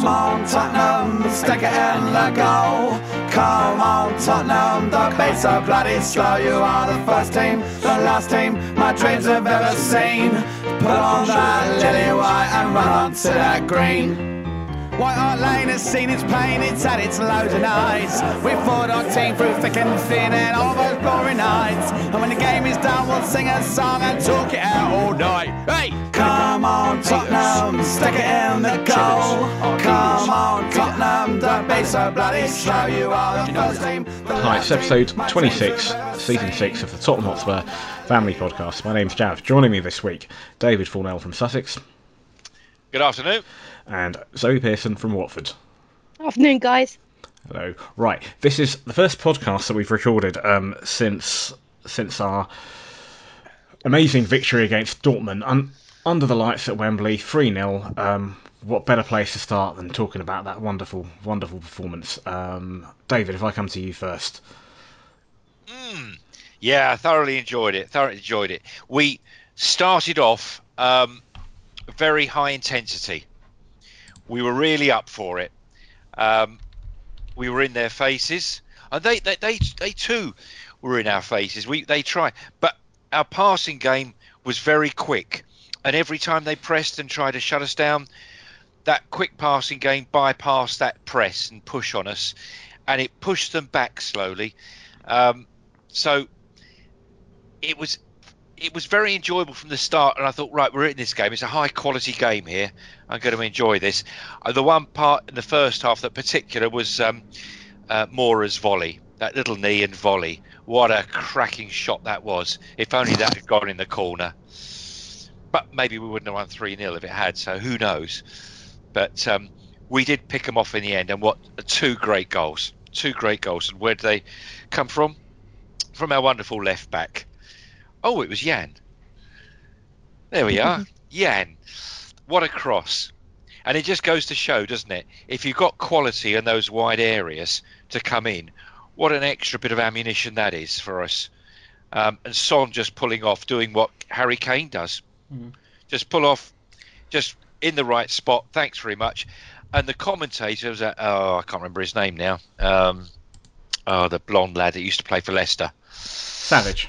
Come on, Tottenham, stick it in the goal. Come on, Tottenham, the beats are bloody slow. You are the first team, the last team my dreams have ever seen. Put on that lily white and run on to that green. White Hart Lane has seen its pain, it's had its lows and highs. We fought our team through thick and thin and all those glory nights. And when the game is done, we'll sing a song and talk it out all night. Hey! Come on, Tottenham, stick it in the goal. Come on, Tottenham, don't be so bloody slow. You are the first team. the Hi, it's episode 26, season 6 of the Tottenham Hotspur Family Podcast. My name's Jav. Joining me this week, David Fournel from Sussex Good afternoon. and Zoe Pearson from Watford. Afternoon, guys. Hello. Right, this is the first podcast that we've recorded um, since since our amazing victory against Dortmund un- under the lights at Wembley, 3 0. Um, what better place to start than talking about that wonderful, wonderful performance? Um, David, if I come to you first. Yeah, I thoroughly enjoyed it. Thoroughly enjoyed it. We started off um, very high intensity. We were really up for it. Um, we were in their faces, and they, they, they, they too were in our faces. We they tried, but our passing game was very quick, and every time they pressed and tried to shut us down, that quick passing game bypassed that press and push on us, and it pushed them back slowly. Um, so it was it was very enjoyable from the start, and I thought, right, we're in this game. It's a high quality game here. I'm going to enjoy this. Uh, the one part in the first half that particular was um, uh, Moura's volley, that little knee and volley. What a cracking shot that was! If only that had gone in the corner. But maybe we wouldn't have won three 0 if it had. So who knows? But um, we did pick them off in the end, and what two great goals! Two great goals, and where did they come from? From our wonderful left back. Oh, it was Jan. There we are. Jan. What a cross. And it just goes to show, doesn't it? If you've got quality in those wide areas to come in, what an extra bit of ammunition that is for us. Um, and Son just pulling off, doing what Harry Kane does. Just pull off, just in the right spot. Thanks very much. And the commentator was, uh, oh, I can't remember his name now. Um, oh, the blonde lad that used to play for Leicester. Savage.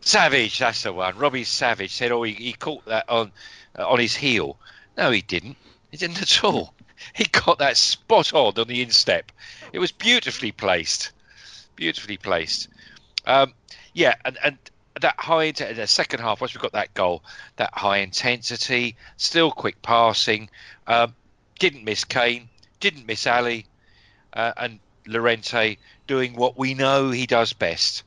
Savage, that's the one. Robbie Savage said, "Oh, he, he caught that on uh, on his heel." No, he didn't. He didn't at all. He got that spot on on the instep. It was beautifully placed, beautifully placed. Um, yeah, and and that high the second half. Once we got that goal, that high intensity, still quick passing. Um, didn't miss Kane, didn't miss Alli, uh, and Llorente doing what we know he does best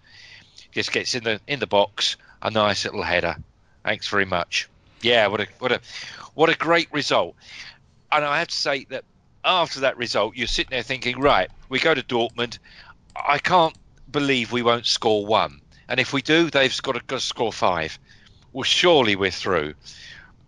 just gets in the in the box, a nice little header. Thanks very much. Yeah, what a what a what a great result. And I have to say that after that result, you're sitting there thinking, right, we go to Dortmund. I can't believe we won't score one, and if we do, they've got to, got to score five. Well, surely we're through.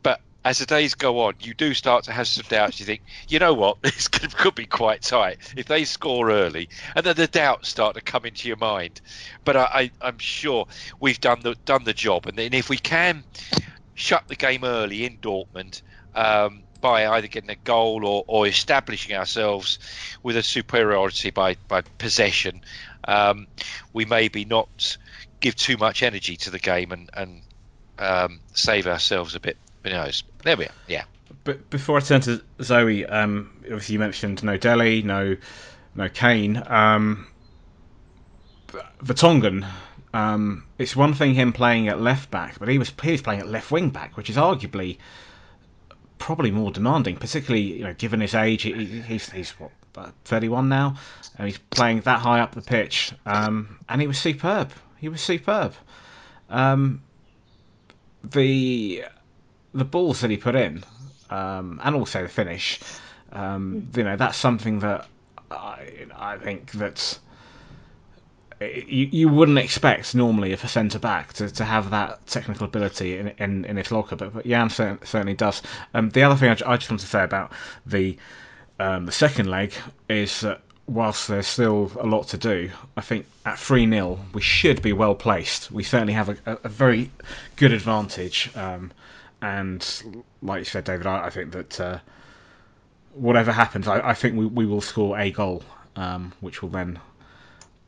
But as the days go on, you do start to have some doubts. You think, you know what, this could, could be quite tight if they score early, and then the doubts start to come into your mind. But I, I'm sure we've done the done the job, and then if we can shut the game early in Dortmund um, by either getting a goal or, or establishing ourselves with a superiority by by possession, um, we maybe not give too much energy to the game and and um, save ourselves a bit. Who knows? There we are. Yeah. But before I turn to Zoe, um, obviously you mentioned no Dele, no no Kane. Um, Vertonghen, um, it's one thing him playing at left back, but he was he was playing at left wing back, which is arguably probably more demanding, particularly you know given his age. He, he's he's what thirty one now, and he's playing that high up the pitch, um, and he was superb. He was superb. Um, the the balls that he put in, um, and also the finish, um, you know, that's something that I, I think that you, you wouldn't expect normally of a centre back to, to have that technical ability in in, in its locker, but, but Jan cer- certainly does. Um, the other thing I, I just want to say about the um, the second leg is that whilst there's still a lot to do, I think at 3 0 we should be well placed. We certainly have a, a, a very good advantage. Um, and like you said, David, I, I think that uh, whatever happens, I, I think we, we will score a goal, um, which will then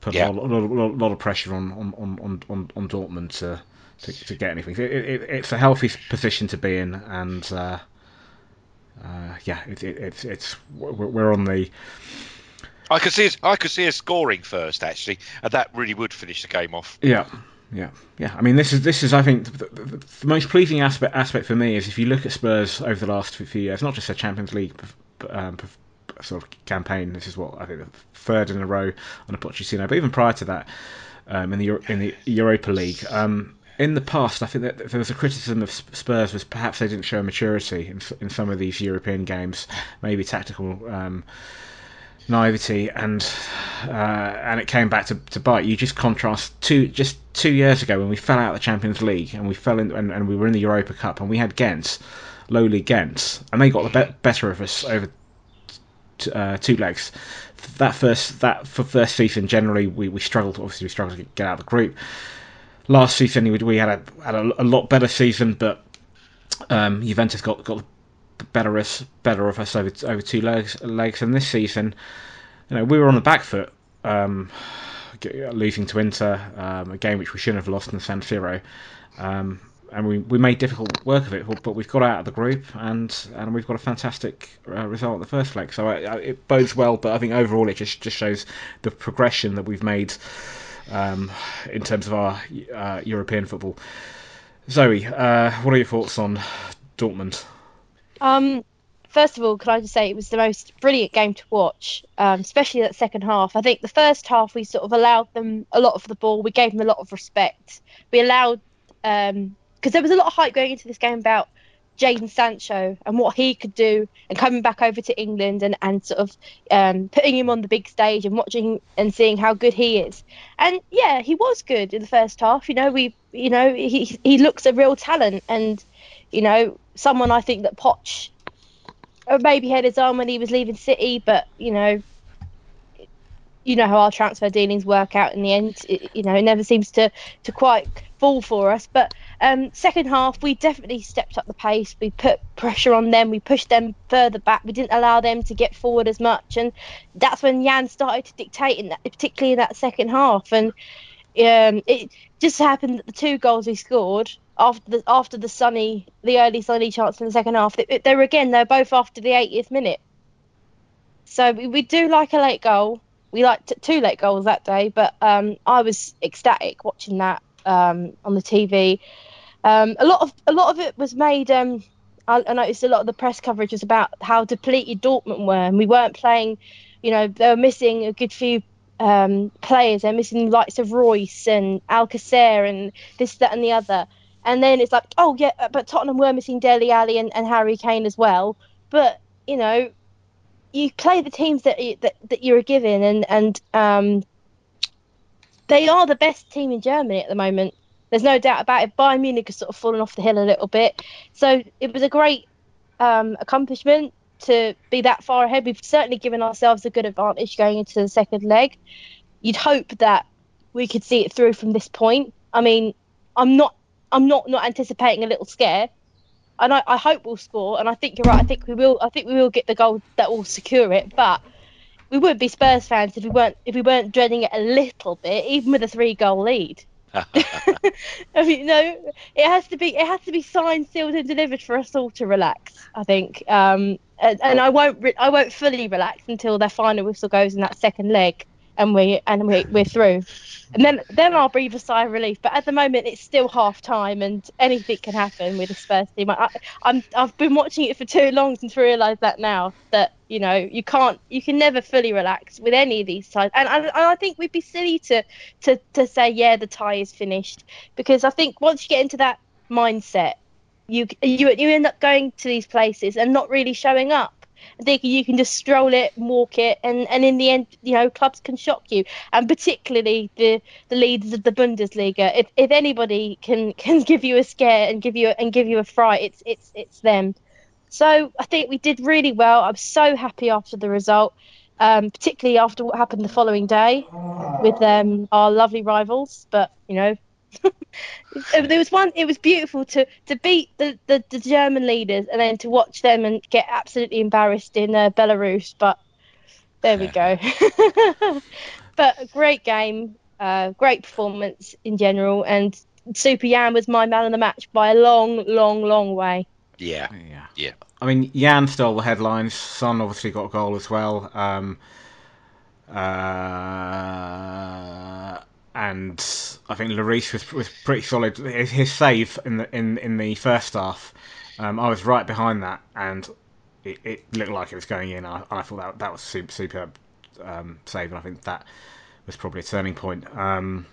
put Yeah. a lot, lot, lot, lot of pressure on on, on, on, on Dortmund to, to, to get anything. It, it, it's a healthy position to be in, and uh, uh, yeah, it, it, it's it's we're on the I could see I could see us scoring first actually, and that really would finish the game off. Yeah, yeah, yeah. I mean, this is this is I think the, the, the most pleasing aspect aspect for me is if you look at Spurs over the last few years, not just a Champions League um, sort of campaign. This is what I think the third in a row on a Pochettino, but even prior to that, um, in the in the Europa League. Um, in the past, I think that there was a criticism of Spurs was perhaps they didn't show maturity in, in some of these European games, maybe tactical um, naivety, and uh, and it came back to, to bite. You just contrast two just two years ago when we fell out of the Champions League and we fell in and, and we were in the Europa Cup and we had Ghent, lowly Ghent, and they got the be- better of us over t- uh, two legs. That first that for first season generally we, we struggled. Obviously we struggled to get out of the group. Last season we, we had a had a, a lot better season, but um, Juventus got got the better us better of us over over two legs legs. And this season, you know, we were on the back foot, um, losing to Inter, um, a game which we shouldn't have lost in San Siro. Um, and we, we made difficult work of it, but- we've got out of the group, and and we've got a fantastic uh, result in the first leg. So I, I, it bodes well, but I think overall it just, just shows the progression that we've made um, in terms of our uh, European football. Zoe, uh, what are your thoughts on Dortmund? Um, first of all, can I just say it was the most brilliant game to watch, um, especially that second half. I think the first half we sort of allowed them a lot of the ball. We gave them a lot of respect. We allowed because there was a lot of hype going into this game about Jadon Sancho and what he could do, and coming back over to England and and sort of um, putting him on the big stage and watching and seeing how good he is. And yeah, he was good in the first half. You know, we you know he he looks a real talent and you know someone I think that Poch maybe had his arm when he was leaving City, but you know, you know how our transfer dealings work out in the end. It, you know, it never seems to to quite fall for us. But um, second half, we definitely stepped up the pace. We put pressure on them. We pushed them further back. We didn't allow them to get forward as much, and that's when Jan started to dictate, in that, particularly in that second half. And um, it just happened that the two goals we scored after the after the sunny, the early sunny chance in the second half, they, they were again they're both after the 80th minute. So we, we do like a late goal. We liked two late goals that day, but um, I was ecstatic watching that um, on the TV. Um, a lot of a lot of it was made. Um, I, I noticed a lot of the press coverage was about how depleted Dortmund were, and we weren't playing. You know, they were missing a good few um, players. They're missing the likes of Reus and Alcacer and this, that, and the other. And then it's like, oh yeah, but Tottenham were missing Dele Alli and, and Harry Kane as well. But you know, you play the teams that you, that, that you're given, and and um, they are the best team in Germany at the moment. There's no doubt about it. Bayern Munich has sort of fallen off the hill a little bit. So it was a great um, accomplishment to be that far ahead. We've certainly given ourselves a good advantage going into the second leg. You'd hope that we could see it through from this point. I mean, I'm not I'm not not anticipating a little scare. And I, I hope we'll score and I think you're right, I think we will I think we will get the goal that will secure it, but we wouldn't be Spurs fans if we weren't if we weren't dreading it a little bit, even with a three goal lead. I mean, no, it has to be it has to be signed, sealed, and delivered for us all to relax. I think, um, and, and I won't re- I won't fully relax until their final whistle goes in that second leg, and we and we we're through, and then then I'll breathe a sigh of relief. But at the moment, it's still half time, and anything can happen with the Spurs team. I, I'm I've been watching it for too long to realise that now that you know you can't you can never fully relax with any of these ties and, and, and i think we'd be silly to, to to say yeah the tie is finished because i think once you get into that mindset you you you end up going to these places and not really showing up Think you can just stroll it, walk it, and, and in the end, you know, clubs can shock you, and particularly the, the leaders of the Bundesliga. If, if anybody can, can give you a scare and give you and give you a fright, it's it's it's them. So I think we did really well. I'm so happy after the result, um, particularly after what happened the following day with um, our lovely rivals. But you know, there was one. It was beautiful to to beat the, the, the German leaders and then to watch them and get absolutely embarrassed in uh, Belarus. But there we go. but a great game, uh, great performance in general, and Super Yan was my man of the match by a long, long, long way. Yeah. Yeah. Yeah. I mean, Yan stole the headlines. Son obviously got a goal as well. Um, uh, and I think Lloris was was pretty solid. His, his save in the in in the first half, um, I was right behind that, and it, it looked like it was going in. I, I thought that that was super superb um, save, and I think that was probably a turning point. Um,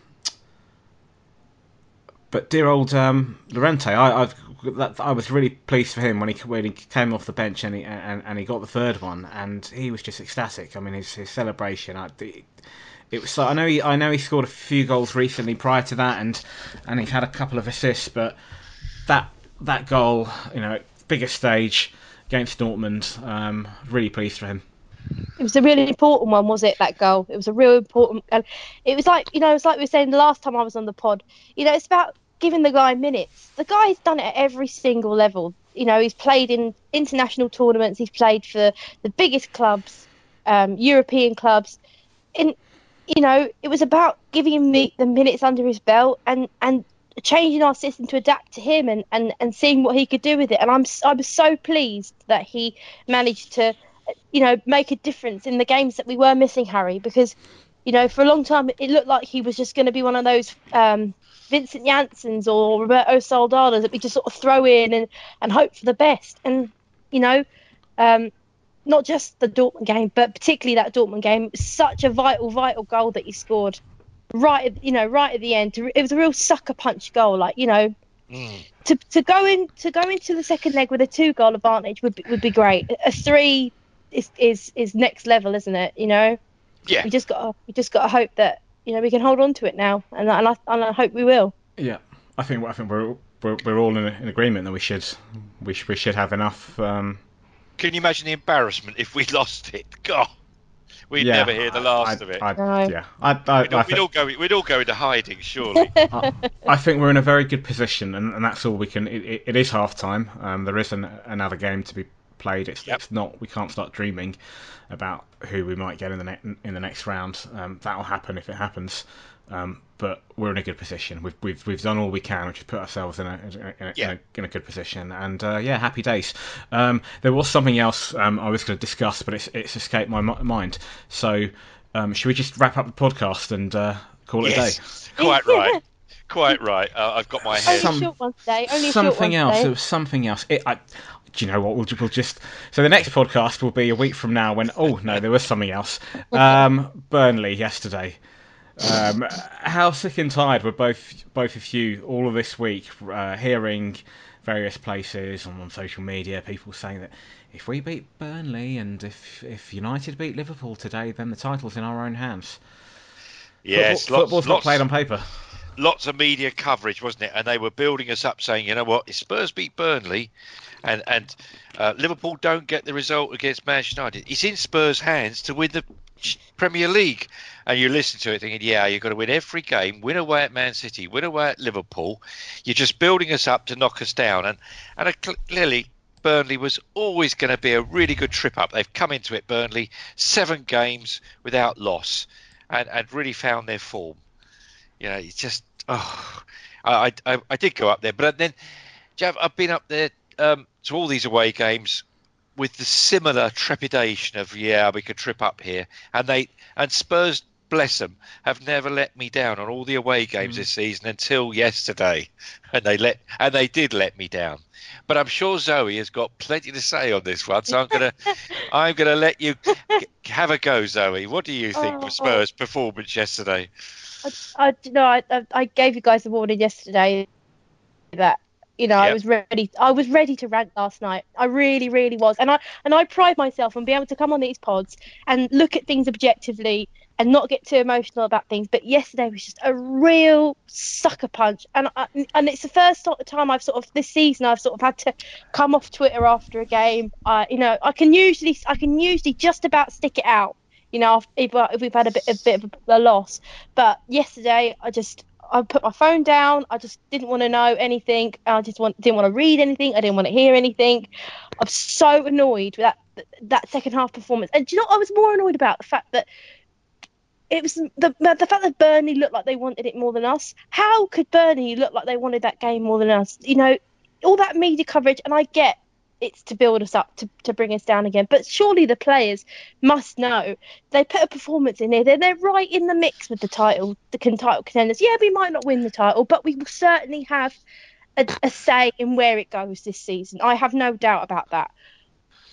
but dear old um, Llorente, I that, I was really pleased for him when he when he came off the bench and he and, and he got the third one, and he was just ecstatic. I mean, his his celebration. I, it, it was. So, I know he I know he scored a few goals recently prior to that, and and he's had a couple of assists, but that that goal, you know, biggest stage against Dortmund, um, really pleased for him. It was a really important one, was it? That goal. It was a real important. And it was like you know, it's like we were saying the last time I was on the pod. You know, it's about giving the guy minutes. The guy's done it at every single level. You know, he's played in international tournaments. He's played for the biggest clubs, um, European clubs. And you know, it was about giving him the, minutes under his belt and and changing our system to adapt to him and, and, and seeing what he could do with it. And I'm I was so pleased that he managed to, you know, make a difference in the games that we were missing Harry because, you know, for a long time it looked like he was just going to be one of those um, Vincent Janssens or Roberto Soldados that we just sort of throw in and, and hope for the best. And, you know, um, not just the Dortmund game, but particularly that Dortmund game, such a vital, vital goal that he scored right, at, you know, right at the end. It was a real sucker punch goal, like you know, Mm. to to go in to go into the second leg with a two goal advantage would be, would be great. A three is is is next level, isn't it? You know, Yeah. we just got we just got to hope that you know we can hold on to it now, and I, and I, and I hope we will. Yeah, I think I think we're we're, we're all in, in agreement that we should we should, we should have enough. Um, Can you imagine the embarrassment if we lost it? God, we'd yeah, never hear the last I, of it. I, No. Yeah, I, I, we'd, I, all, we'd all go. We'd all go into hiding, surely. I think we're in a very good position, and, and that's all we can. It, it, it is half time. Um, there is an, another game to be played. It's, Yep. it's not. We can't start dreaming about who we might get in the ne- in the next round. Um, that will happen if it happens. Um, but we're in a good position. We've, we've we've done all we can, which has put ourselves in a in a, Yeah. in a, in a good position. And uh, yeah, happy days. Um, there was something else um, I was going to discuss, but it's it's escaped my mi- mind. So um, should we just wrap up the podcast and uh, call it a day? quite right. Quite right. Uh, I've got my head. Some- a short one today. Only a short something one else. today. There was something else. It, I, do you know what? We'll, we'll just. So the next podcast will be a week from now. When oh no, there was something else. Um, Burnley yesterday. Um, how sick and tired were both both of you all of this week uh, hearing various places on, on social media people saying that if we beat Burnley and if if United beat Liverpool today, then the title's in our own hands. Yes, Football, lots, football's not played on paper. lots of media coverage, wasn't it? And they were building us up, saying, you know what, if Spurs beat Burnley, and and uh, Liverpool don't get the result against Manchester United, it's in Spurs' hands to win the Premier League. And you listen to it thinking, yeah, you've got to win every game, win away at Man City, win away at Liverpool. You're just building us up to knock us down. And and clearly. Burnley was always going to be a really good trip up. They've come into it, Burnley, seven games without loss, and, and really found their form. You know, it's just oh, I, I I did go up there, but then, Jav, I've been up there um, to all these away games with the similar trepidation of yeah, we could trip up here, and they and Spurs, bless them, have never let me down on all the away games mm. this season until yesterday, and they let and they did let me down. But I'm sure Zoe has got plenty to say on this one, so I'm gonna I'm gonna let you have a go, Zoe. What do you think Oh, of Spurs' performance yesterday? I, I know I, I I gave you guys the warning yesterday that you know I was ready I was ready to rant last night. I really really was. And I and I pride myself on being able to come on these pods and look at things objectively and not get too emotional about things. But yesterday was just a real sucker punch. And I, and it's the first time I've sort of this season I've sort of had to come off Twitter after a game. Uh, you know I can usually I can usually just about stick it out you know if, if we've had a bit a bit of a loss. But yesterday I just I put my phone down. I just didn't want to know anything. I just want, didn't want to read anything. I didn't want to hear anything. I'm so annoyed with that that second half performance. And do you know what I was more annoyed about? The fact that it was the the fact that Burnley looked like they wanted it more than us. How could Burnley look like they wanted that game more than us? You know, all that media coverage, and I get it's to build us up to, to bring us down again. But surely the players must know they put a performance in here. They're, they're right in the mix with the title, the title contenders. Yeah, we might not win the title, but we will certainly have a, a say in where it goes this season. I have no doubt about that.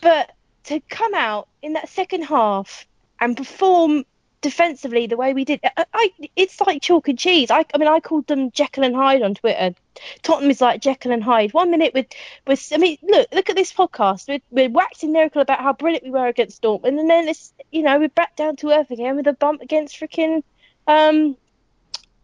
But to come out in that second half and perform defensively the way we did, I, I, it's like chalk and cheese. I, I mean, I called them Jekyll and Hyde on Twitter. Tottenham is like Jekyll and Hyde. One minute with, with I mean, look, look at this podcast. We're, we're waxing lyrical about how brilliant we were against Dortmund, and then it's, you know, we're back down to earth again with a bump against freaking, um,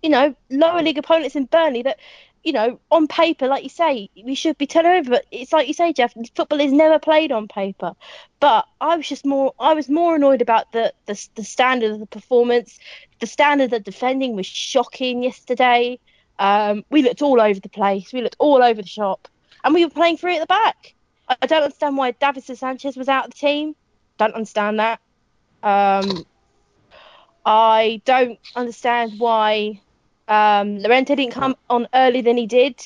you know, lower league opponents in Burnley that you know, on paper, like you say, we should be turning over. But it's like you say, Jeff, football is never played on paper. But I was just more, I was more annoyed about the the, the standard of the performance. The standard of defending was shocking yesterday. Um, we looked all over the place. We looked all over the shop, and we were playing free at the back. I, don't understand why Davinson Sanchez was out of the team. Don't understand that. Um, I don't understand why um, Llorente didn't come on earlier than he did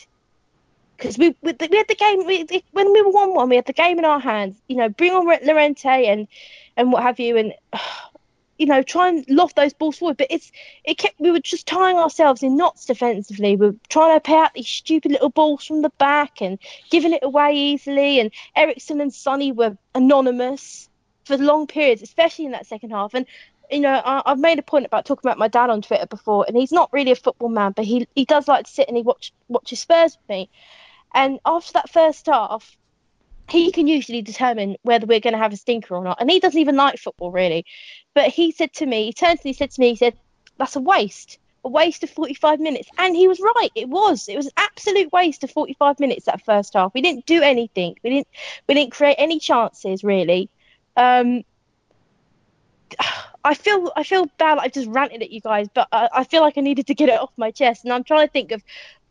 because we, we, we had the game we, when we were one one. We had the game in our hands. You know, bring on Llorente and and what have you, and you know, try and loft those balls forward. But it's it kept we were just tying ourselves in knots defensively. We are trying to pay out these stupid little balls from the back and giving it away easily. And Eriksen and Sonny were anonymous for long periods, especially in that second half. And you know, I, have made a point about talking about my dad on Twitter before, and he's not really a football man, but he he does like to sit and he watch watches Spurs with me. And after that first half, he can usually determine whether we're going to have a stinker or not. And he doesn't even like football really. But he said to me, he turned to me, he said to me, he said, "That's a waste." A waste of 45 minutes, and he was right. It was. It was an absolute waste of 45 minutes that first half. We didn't do anything. We didn't. We didn't create any chances really. Um, I feel I feel bad. I've just ranted at you guys, but I, I feel like I needed to get it off my chest, and I'm trying to think of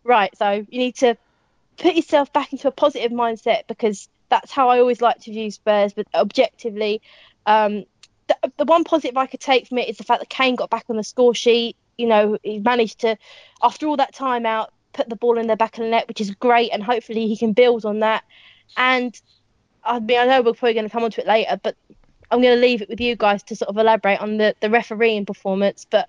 right. So you need to put yourself back into a positive mindset because that's how I always like to view Spurs. But objectively, um, the, the one positive I could take from it is the fact that Kane got back on the score sheet. You know, he managed to, after all that time out, put the ball in the back of the net, which is great, and hopefully he can build on that. And I mean, I know we're probably going to come onto it later, but I'm going to leave it with you guys to sort of elaborate on the, the refereeing performance. But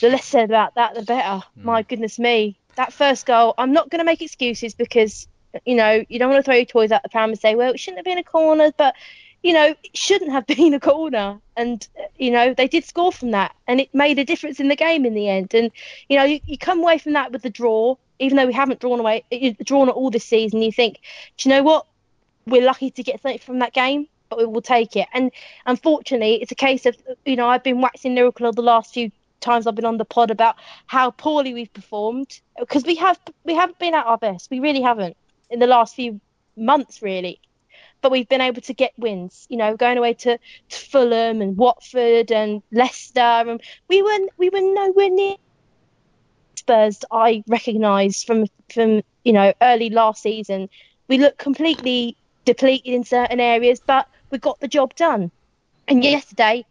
the less said about that, the better. Mm. My goodness me. That first goal, I'm not going to make excuses because, you know, you don't want to throw your toys out the pram and say, well, it shouldn't have been a corner. But, you know, it shouldn't have been a corner. And, you know, they did score from that. And it made a difference in the game in the end. And, you know, you, you come away from that with the draw, even though we haven't drawn away, drawn it all this season. You think, do you know what? We're lucky to get something from that game but we will take it. And unfortunately, it's a case of you know I've been waxing lyrical the last few times I've been on the pod about how poorly we've performed because we have we haven't been at our best. We really haven't in the last few months, really. But we've been able to get wins, you know, going away to, to Fulham and Watford and Leicester, and we were we were nowhere near Spurs. I recognise from from you know early last season, we looked completely depleted in certain areas, but we got the job done. And yesterday,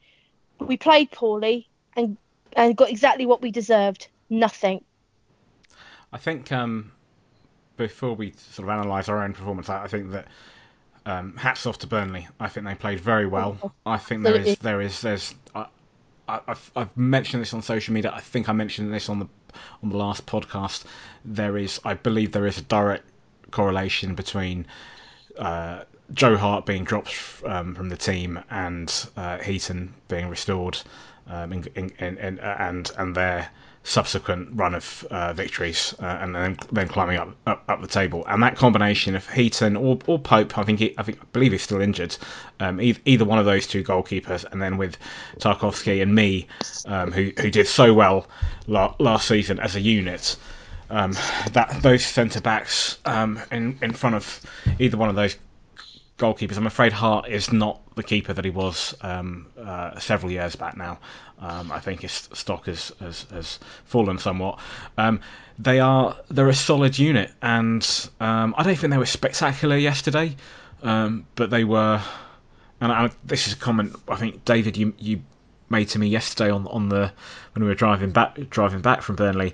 we played poorly and and got exactly what we deserved. Nothing. I think um, before we sort of analyse our own performance, I think that um, hats off to Burnley. I think they played very well. Oh, I think there is there is there's I, have I've mentioned this on social media. I think I mentioned this on the on the last podcast. There is I believe there is a direct correlation between uh, Joe Hart being dropped um, from the team and uh, Heaton being restored, um, in, in, in, and and their subsequent run of uh, victories, uh, and then then climbing up, up, up the table, and that combination of Heaton or, or Pope, I think he, I think I believe he's still injured, um, either, either one of those two goalkeepers, and then with Tarkowski and Mee, um, who who did so well la- last season as a unit. Um, that those centre backs um, in in front of either one of those goalkeepers. I'm afraid Hart is not the keeper that he was um, uh, several years back now. Um, I think his stock has, has, has fallen somewhat. Um, they are they're a solid unit, and um, I don't think they were spectacular yesterday, um, but they were. And I, this is a comment I think David you you made to me yesterday on on the when we were driving back driving back from Burnley.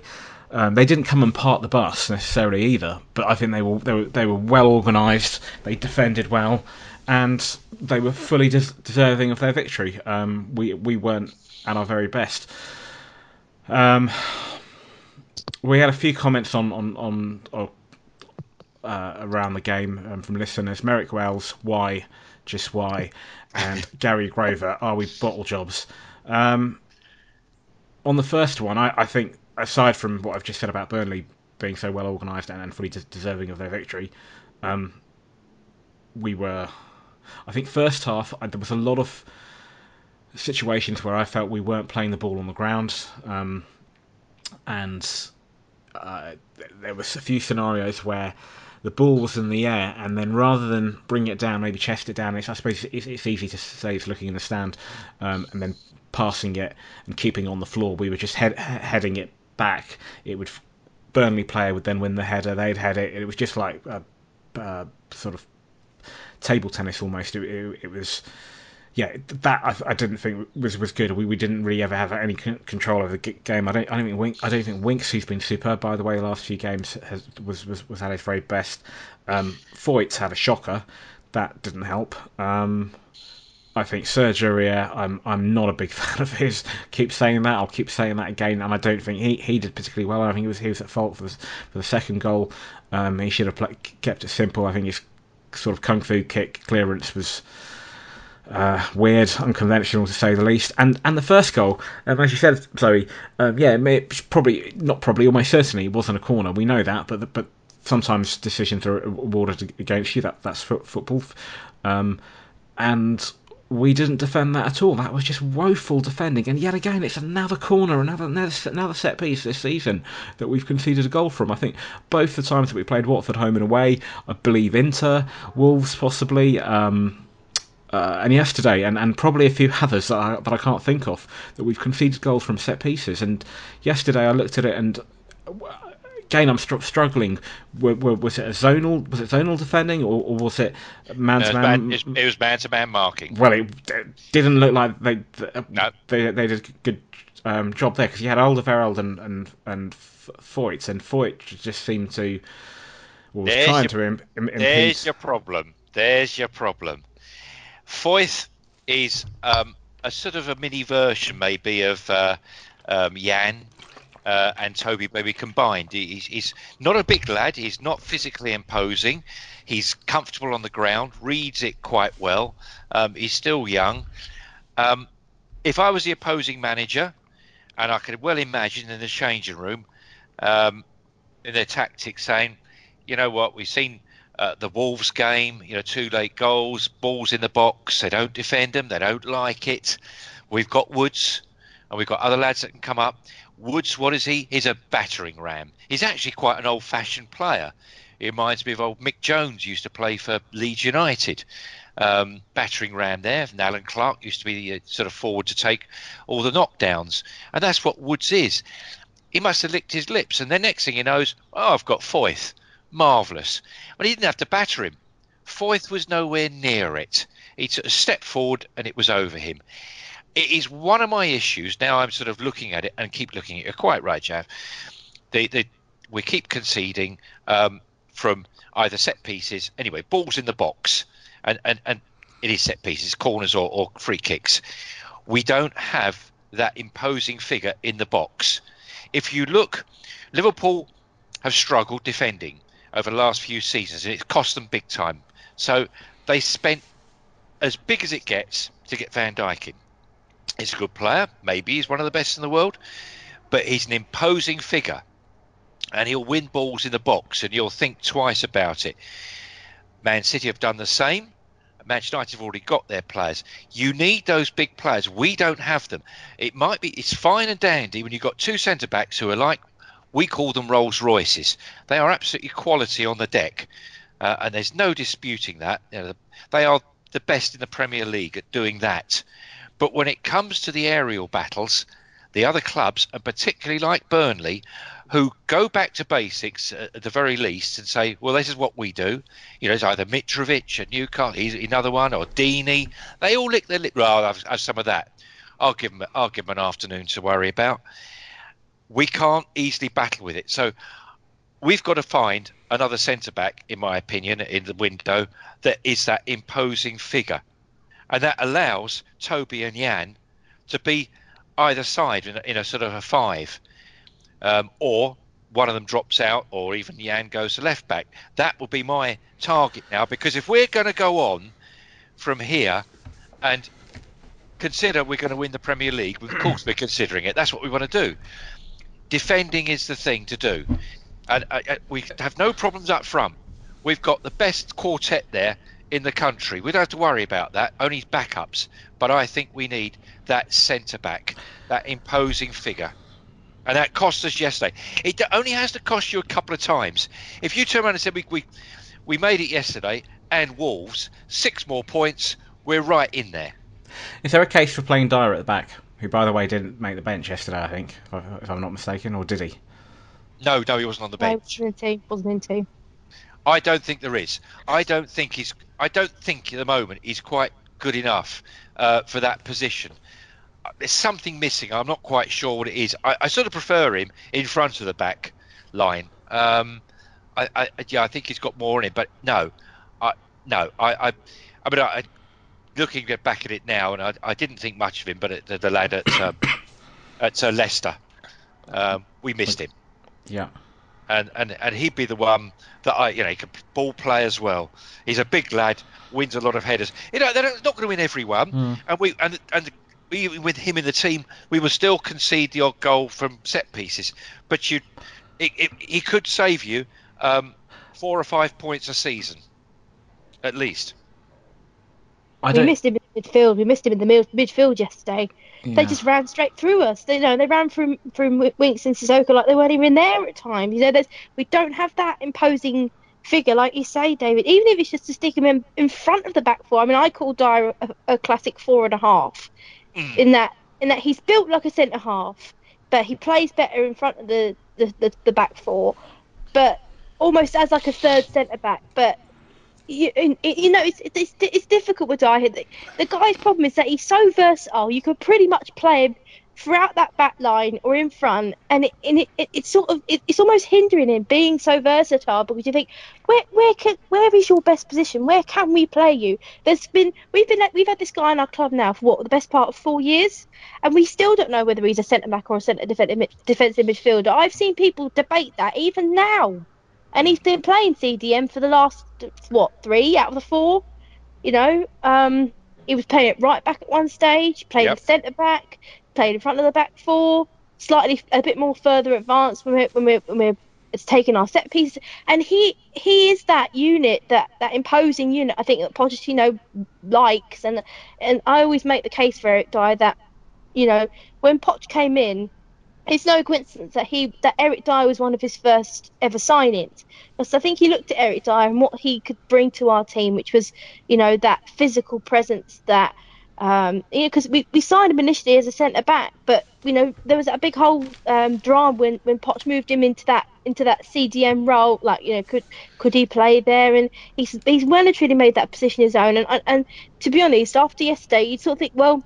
Um, they didn't come and park the bus necessarily either, but I think they were they were, they were well organised. They defended well, and they were fully des- deserving of their victory. Um, we we weren't at our very best. Um, we had a few comments on on on, on uh, around the game um, from listeners. Merrick Wells, why, just why, and Gary Grover, are we bottle jobs? Um, on the first one, I, I, think aside from what I've just said about Burnley being so well organised and, and, fully de- deserving of their victory, um, we were. I think first half I, there was a lot of situations where I felt we weren't playing the ball on the ground, um, and uh, there was a few scenarios where the ball was in the air, and then rather than bring it down, maybe chest it down. It's, I suppose it's, it's easy to say it's looking in the stand, um, and then passing it and keeping on the floor. We were just head, heading it back. It would Burnley player would then win the header. They'd head it. It was just like a, a sort of table tennis almost. It, it, it was yeah, that I, I, didn't think was was good. We, we didn't really ever have any control over the game. I don't I don't think Wink, I don't think Winks, who's been superb by the way, the last few games has, was, was was at his very best. Um, Foyth's had a shocker, that didn't help. Um, I think Serge Aurier, I'm I'm not a big fan of his. Keep saying that. I'll keep saying that again, and I don't think he, he did particularly well. I think he was he was at fault for the, for the second goal. Um, he should have kept it simple. I think his sort of kung fu kick clearance was uh, weird, unconventional to say the least. And and the first goal, um, as you said, Zoe, um, yeah, it probably not probably almost certainly wasn't a corner. We know that, but but sometimes decisions are awarded against you. That that's football, um, and we didn't defend that at all. That was just woeful defending. And yet again, it's another corner, another another, set piece this season that we've conceded a goal from. I think both the times that we played Watford home and away, I believe Inter, Wolves possibly. Um, uh, and yesterday, and, and probably a few others that I, that I can't think of, that we've conceded goals from set pieces. And yesterday I looked at it, and again I'm str- struggling. was it a zonal? Was it zonal defending, or, or was it man to man? It was man to man marking. Well, it, it, didn't look like they no. they, they did a good um, job there because you had Alderweireld and and and Foyth, and Foyth just seemed to well, was trying your, to Im- Im- impede. There's your problem. There's your problem Foyth is um, a sort of a mini version, maybe, of uh, um, Jan uh, and Toby, maybe combined. He's, he's, not a big lad. He's not physically imposing. He's comfortable on the ground, reads it quite well. Um, he's still young. Um, if I was the opposing manager, and I could well imagine in the changing room, um, in their tactics, saying, "You know what? We've seen uh, the Wolves game, you know, two late goals, balls in the box. They don't defend them. They don't like it. We've got Woods, and we've got other lads that can come up. Woods, what is he? He's a battering ram. He's actually quite an old-fashioned player. He reminds me of old Mick Jones used to play for Leeds United. Um, battering ram there. And Allan Clarke used to be the uh, sort of forward to take all the knockdowns, and that's what Woods is. He must have licked his lips, and the next thing he knows, oh, I've got Foyth marvellous. But he didn't have to batter him. Foyth was nowhere near it. He took a step forward and it was over him. It is one of my issues. Now I'm sort of looking at it and keep looking at it. You're quite right, Jav. The, the, we keep conceding um, from either set pieces, anyway, balls in the box, and, and, and it is set pieces, corners or, or free kicks. We don't have that imposing figure in the box. If you look, Liverpool have struggled defending over the last few seasons, and it's cost them big time. So they spent as big as it gets to get Van Dijk in. He's a good player, maybe he's one of the best in the world, but he's an imposing figure, and he'll win balls in the box, and you'll think twice about it. Man City have done the same. Manchester United have already got their players. You need those big players. We don't have them. It might be it's fine and dandy when you've got two centre backs who are like we call them Rolls Royces. They are absolutely quality on the deck. uh, and there's no disputing that. You know, they are the best in the Premier League at doing that. But when it comes to the aerial battles, the other clubs, and particularly like Burnley, who go back to basics at the very least and say, well, this is what we do. You know, it's either Mitrovic at Newcastle, he's another one, or Deeney. They all lick their lip. Well, I've, I've some of that. I'll give them. I'll give them an afternoon to worry about. We can't easily battle with it. So we've got to find another centre back, in my opinion, in the window that is that imposing figure, and that allows Toby and Yan to be either side in a, in a sort of a five, um, or one of them drops out, or even Yan goes to left back. That will be my target now, because if we're going to go on from here and consider we're going to win the Premier League, of course we're considering it. That's what we want to do. Defending is the thing to do, and uh, uh, we have no problems up front. We've got the best quartet there in the country. We don't have to worry about that. Only backups. But I think we need that centre back, that imposing figure. And that cost us yesterday. It only has to cost you a couple of times. If you turn around and said we we, we made it yesterday and Wolves six more points, we're right in there. Is there a case for playing Dier at the back? Who, by the way, didn't make the bench yesterday, I think, if I'm not mistaken, or did he? No, no, he wasn't on the bench. No, wasn't in team. Wasn't in team. I don't think there is. I don't think he's. I don't think at the moment he's quite good enough uh, for that position. There's something missing. I'm not quite sure what it is. I, I sort of prefer him in front of the back line. Um, I, I, yeah, I think he's got more in him. But no, I no, I, I, I mean, I, looking back at it now, and I, I didn't think much of him, but the, the lad at um, at uh, Leicester, um, we missed him. Yeah and, and and he'd be the one that I, you know, he could ball play as well. He's a big lad, wins a lot of headers. You know, they're not going to win every one, mm. and we and and even with him in the team, we will still concede the odd goal from set pieces. But you, it, it, he could save you um, four or five points a season, at least. I we missed him in midfield. We missed him in the midfield yesterday. Yeah. They just ran straight through us. They you know they ran through through Winks and Sissoko like they weren't even there at times. You know, there's, we don't have that imposing figure like you say, David. Even if it's just to stick him in, in front of the back four. I mean, I call Dier a, a classic four and a half. Mm. In that in that he's built like a centre half, but he plays better in front of the the, the, the back four, but almost as like a third centre back. But you, you know, it's, it's it's difficult with Dier. The, the guy's problem is that he's so versatile. You could pretty much play him throughout that back line or in front, and it, and it, it it's sort of it, it's almost hindering him being so versatile because you think where where can where is your best position? Where can we play you? There's been we've been we've had this guy in our club now for what the best part of four years, and we still don't know whether he's a centre back or a centre defensive defensive midfielder. I've seen people debate that even now and he's been playing CDM for the last what three out of the four. You know, um, he was playing it right back at one stage, playing yep. centre back, played in front of the back four, slightly a bit more further advanced when we're when we're, when we're it's taking our set pieces, and he he is that unit that that imposing unit. I think that Pochettino likes, and and I always make the case for Eric Dier that you know when Poch came in, it's no coincidence that he that Eric Dier was one of his first ever signings. Because I think he looked at Eric Dier and what he could bring to our team, which was, you know, that physical presence that um, you know, because we, we signed him initially as a centre back, but you know there was a big whole um, drama when when Poch moved him into that into that CDM role. Like you know, could could he play there? And he's he's well and truly made that position his own. And and to be honest, after yesterday, you sort of think, well,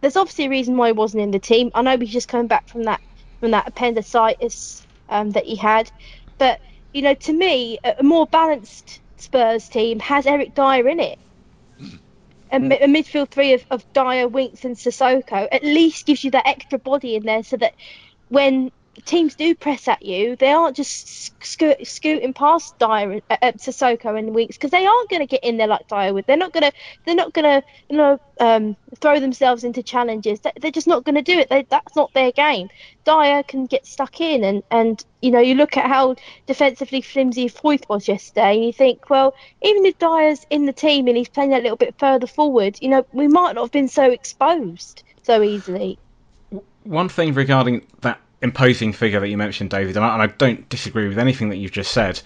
there's obviously a reason why he wasn't in the team. I know he's just coming back from that from that appendicitis um, that he had. But you know, to me, a, more balanced Spurs team has Eric Dier in it. A, a midfield three of, of Dier, Winks, and Sissoko at least gives you that extra body in there, so that when teams do press at you, they aren't just scoot, scooting past Dier, uh, uh, Sissoko and Winks because they aren't going to get in there like Dier would. They're not going to. They're not going to. You know, um, throw themselves into challenges. They're just not going to do it. They, that's not their game. Dier can get stuck in, and and you know, you look at how defensively flimsy Foyth was yesterday, and you think, well, even if Dier's in the team and he's playing a little bit further forward, you know, we might not have been so exposed so easily. One thing regarding that imposing figure that you mentioned, David, and I, and I don't disagree with anything that you've just said.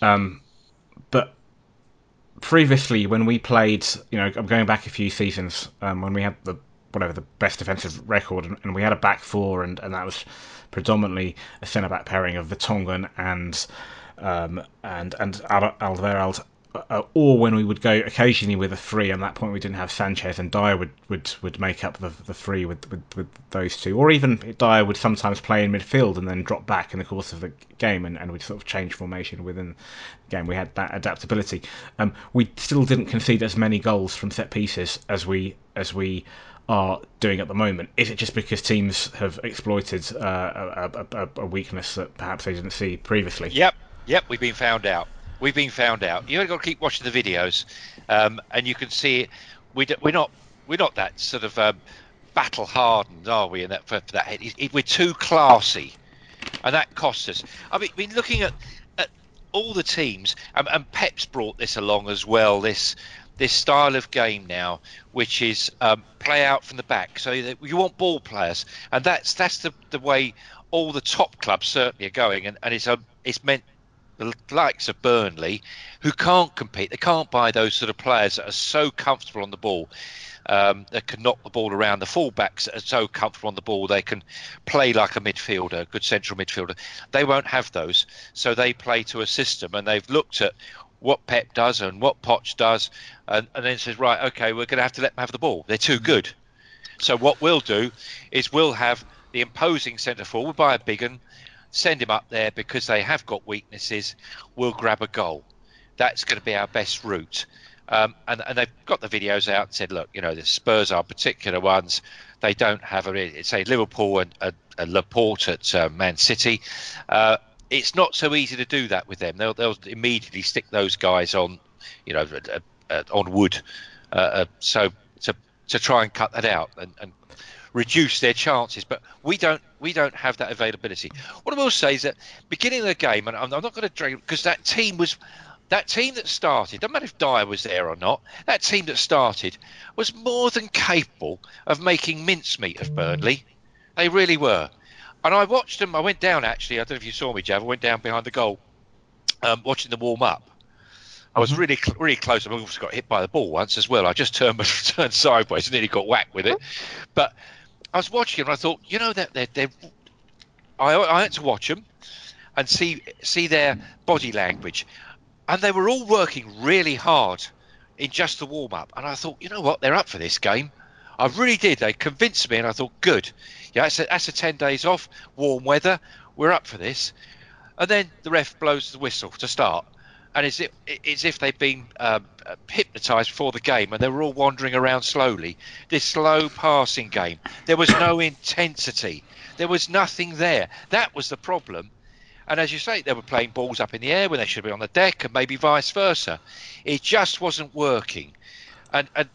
Um, but previously when we played, you know, I'm going back a few seasons um, when we had the whatever the best defensive record, and, and, we had a back four, and, and that was predominantly a centre back pairing of Vertonghen and um, and and Alderweireld uh, or when we would go occasionally with a three. At that point, we didn't have Sanchez, and Dier would, would, would make up the, the three with, with, with those two. Or even Dier would sometimes play in midfield and then drop back in the course of the game, and, and we'd sort of change formation within the game. We had that adaptability. Um, we still didn't concede as many goals from set pieces as we as we are doing at the moment. Is it just because teams have exploited uh, a, a, a weakness that perhaps they didn't see previously? Yep, yep, we've been found out we've been found out. You have got to keep watching the videos, um, and you can see. We are not we're not that sort of um, battle hardened, are we? In that for, for that head, we're too classy, and that costs us. I mean, been looking at, at all the teams, and, and Pep's brought this along as well. This this style of game now, which is um, play out from the back. So you want ball players, and that's that's the, the way all the top clubs certainly are going, and, and it's a, um, it's meant the likes of Burnley, who can't compete. They can't buy those sort of players that are so comfortable on the ball. Um, that can knock the ball around. The fullbacks that are so comfortable on the ball they can play like a midfielder, a good central midfielder. They won't have those, so they play to a system, and they've looked at what Pep does and what Poch does, and, and then says, right, okay, we're going to have to let them have the ball. They're too good. So what we'll do is we'll have the imposing centre forward by a big one, send him up there because they have got weaknesses. We'll grab a goal. That's going to be our best route. Um, and, and, they've got the videos out and said, look, you know, the Spurs are particular ones. They don't have a say Liverpool and, and Laporte at uh, Man City. Uh, it's not so easy to do that with them. They'll, they'll immediately stick those guys on, you know, uh, on Wood. Uh, uh, so to to try and cut that out and, and reduce their chances. But we don't we don't have that availability. What I will say is that beginning of the game, and I'm, I'm not going to drag because that team was that team that started. don't matter if Dier was there or not. That team that started was more than capable of making mincemeat of Burnley. They really were. And I watched them. I went down actually. I don't know if you saw me, Jav. I went down behind the goal, um, watching them warm up. I was mm-hmm. really, really close. I almost got hit by the ball once as well. I just turned, turned sideways and nearly got whacked with it. But I was watching and I thought, you know, that they're, they're, I, I had to watch them and see see their body language, and they were all working really hard in just the warm up. And I thought, you know what, they're up for this game. I really did. They convinced me, and I thought, good. Yeah, that's a, that's a ten days off, warm weather. We're up for this. And then the ref blows the whistle to start and it's, it's if they've been um, hypnotised before the game and they were all wandering around slowly. This slow passing game, there was no intensity, there was nothing there. That was the problem. And as you say, they were playing balls up in the air when they should be on the deck, and maybe vice versa. It just wasn't working. And, and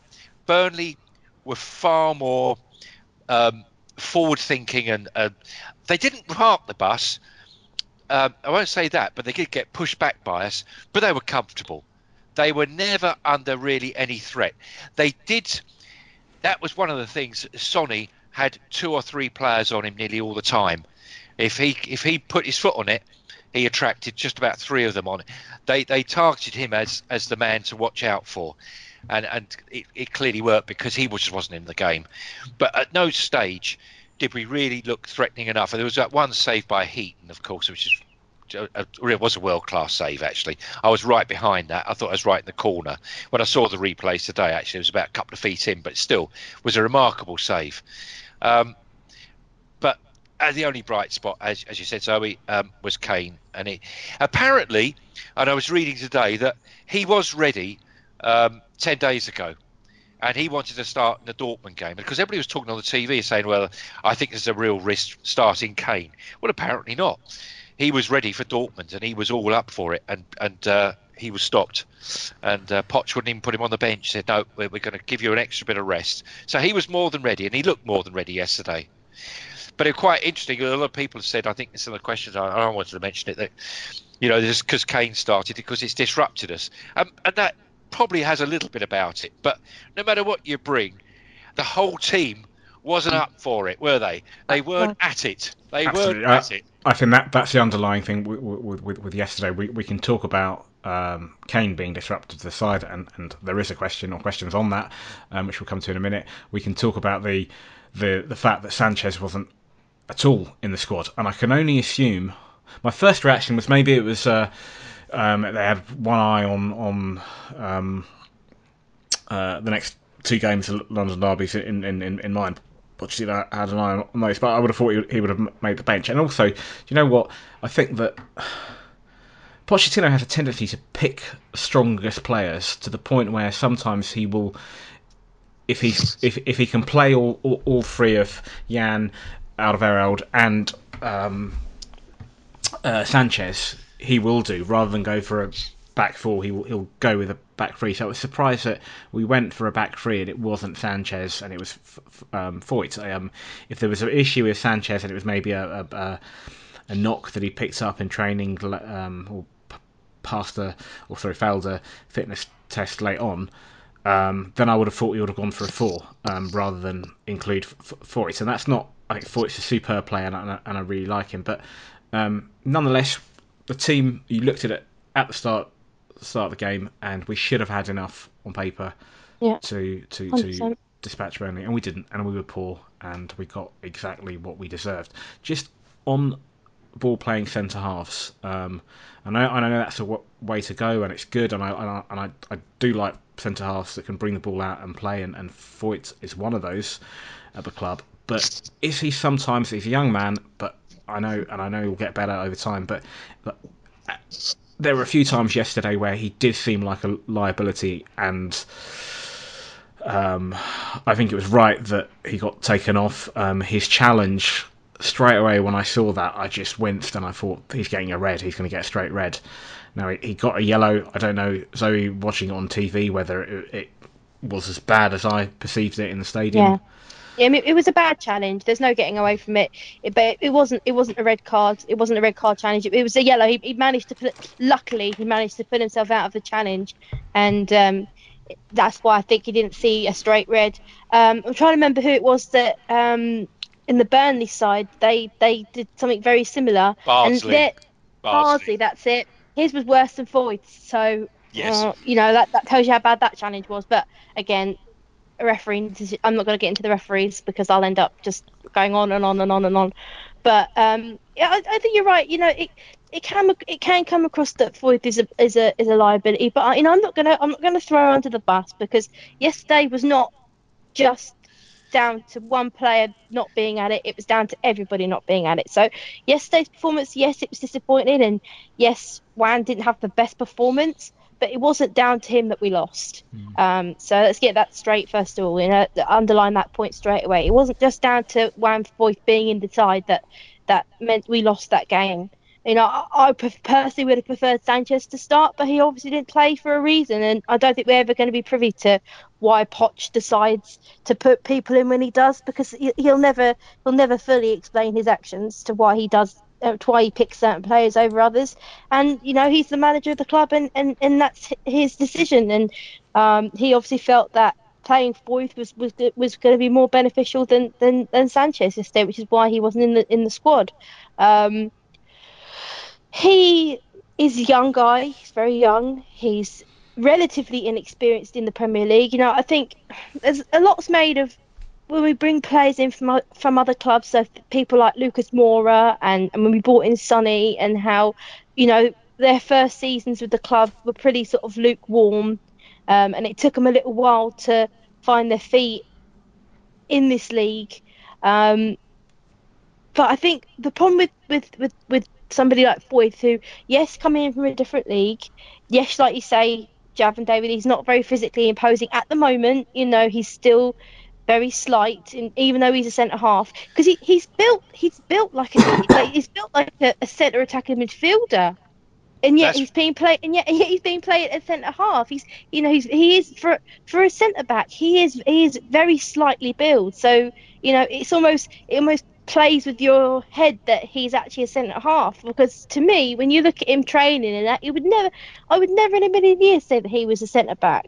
Burnley were far more um, forward thinking, and uh, they didn't park the bus um, I won't say that, but they did get pushed back by us, but they were comfortable. They were never under really any threat. They did. That was one of the things. Sonny had two or three players on him nearly all the time. If he if he put his foot on it, he attracted just about three of them on it. They they targeted him as as the man to watch out for, and and it, it clearly worked because he just wasn't in the game. But at no stage did we really look threatening enough? And there was that one save by Heaton, of course, which is it was a world class save actually. I was right behind that. I thought I was right in the corner. When I saw the replays today, actually, it was about a couple of feet in, but still was a remarkable save. Um, but uh, the only bright spot, as, as you said, Zoe, um, was Kane, and it apparently, and I was reading today that he was ready um, ten days ago and he wanted to start in the Dortmund game because everybody was talking on the TV saying, "Well, I think there's a real risk starting Kane." Well, apparently not. He was ready for Dortmund and he was all up for it, and and uh, he was stopped. And uh, wouldn't even put him on the bench. He said, "No, we're, we're going to give you an extra bit of rest." So he was more than ready, and he looked more than ready yesterday. But it was quite interesting. A lot of people have said, I think some of the questions I, I wanted to mention it that you know, because Kane started because it's disrupted us, um, and that probably has a little bit about it. But no matter what you bring, the whole team wasn't up for it, were they? They weren't at it. They Absolutely. weren't at it. I think that that's the underlying thing with, with, with, with yesterday. We, we can talk about um, Kane being disrupted to the side, and, and there is a question or questions on that, um, which we'll come to in a minute. We can talk about the the the fact that Sanchez wasn't at all in the squad, and I can only assume. My first reaction was maybe it was uh, um, they had one eye on on um, uh, the next two games of London Derby in in, in, in mind. Pochettino had an eye on those, but I would have thought he would have made the bench. And also, do you know what? I think that Pochettino has a tendency to pick strongest players to the point where sometimes he will, if he if if he can play all all, all three of Jan, Alderweireld, and um, uh, Sanchez, he will do rather than go for a back four. He will he'll go with a back three. So I was surprised that we went for a back three and it wasn't Sanchez and it was um, Foyth. Um, if there was an issue with Sanchez and it was maybe a, a, a, a knock that he picked up in training um, or passed a or sorry failed a fitness test late on. Um, then I would have thought he would have gone for a four um, rather than include Foyth. And that's not. I think Foyth's a superb player and I, and I really like him. But um, nonetheless, the team you looked at it at the start start of the game, and we should have had enough on paper yeah. to to, to dispatch Burnley, and we didn't, and we were poor, and we got exactly what we deserved. Just on ball playing centre halves, um, and I know I know that's a w- way to go, and it's good, and I and I, and I, I do like centre halves that can bring the ball out and play, and, and Foyth is one of those at the club. But is he sometimes he's a young man, but I know and I know he'll get better over time, but, but there were a few times yesterday where he did seem like a liability, and um, I think it was right that he got taken off. Um, his challenge straight away when I saw that, I just winced and I thought he's getting a red. He's going to get a straight red. Now he, he got a yellow. I don't know Zoe watching it on TV whether it, it was as bad as I perceived it in the stadium. Yeah. I mean, it was a bad challenge. There's no getting away from it. it but it wasn't. It wasn't a red card. It wasn't a red card challenge. It, it was a yellow. He, he managed to put. Luckily, he managed to put himself out of the challenge, and um, that's why I think he didn't see a straight red. Um, I'm trying to remember who it was that um, in the Burnley side they they did something very similar. Bardsley. And. That's it. His was worse than Foyth's. So yes. uh, you know that that tells you how bad that challenge was. But again, refereeing I'm not going to get into the referees because I'll end up just going on and on and on and on. But um, yeah, I, I, think you're right. You know, it it can it can come across that Foyth is a is a is a liability, but you know, I'm not gonna I'm not gonna throw under the bus because yesterday was not just down to one player not being at it. It was down to everybody not being at it. So yesterday's performance, yes, it was disappointing, and yes, Wan didn't have the best performance but it wasn't down to him that we lost. Mm. Um, so let's get that straight first of all. You know, underline that point straight away. It wasn't just down to Wan Foyth being in the side that that meant we lost that game. You know, I, I personally would have preferred Sanchez to start, but he obviously didn't play for a reason, and I don't think we're ever going to be privy to why Poch decides to put people in when he does, because he'll never he'll never fully explain his actions to why he does that's why he picks certain players over others. And you know, he's the manager of the club, and and, and that's his decision. And um, he obviously felt that playing Foyth was was was going to be more beneficial than than than Sanchez day, which is why he wasn't in the in the squad. Um, he is a young guy. He's very young. He's relatively inexperienced in the Premier League. You know, I think there's a lot's made of when we bring players in from from other clubs, so people like Lucas Moura and, and when we brought in Sonny and how, you know, their first seasons with the club were pretty sort of lukewarm, um, and it took them a little while to find their feet in this league. Um, but I think the problem with, with, with, with somebody like Foyth, who, yes, coming in from a different league, yes, like you say, Javon David, he's not very physically imposing at the moment. You know, he's still very slight, and even though he's a centre half, because he, he's built he's built like a like, he's built like a, a centre attacking midfielder, and yet That's... he's being played and yet, he's being played at centre half. He's you know he's he is for for a centre back he is he is very slightly built. So you know it's almost it almost plays with your head that he's actually a centre half because to me when you look at him training and that you would never I would never in a million years say that he was a centre back.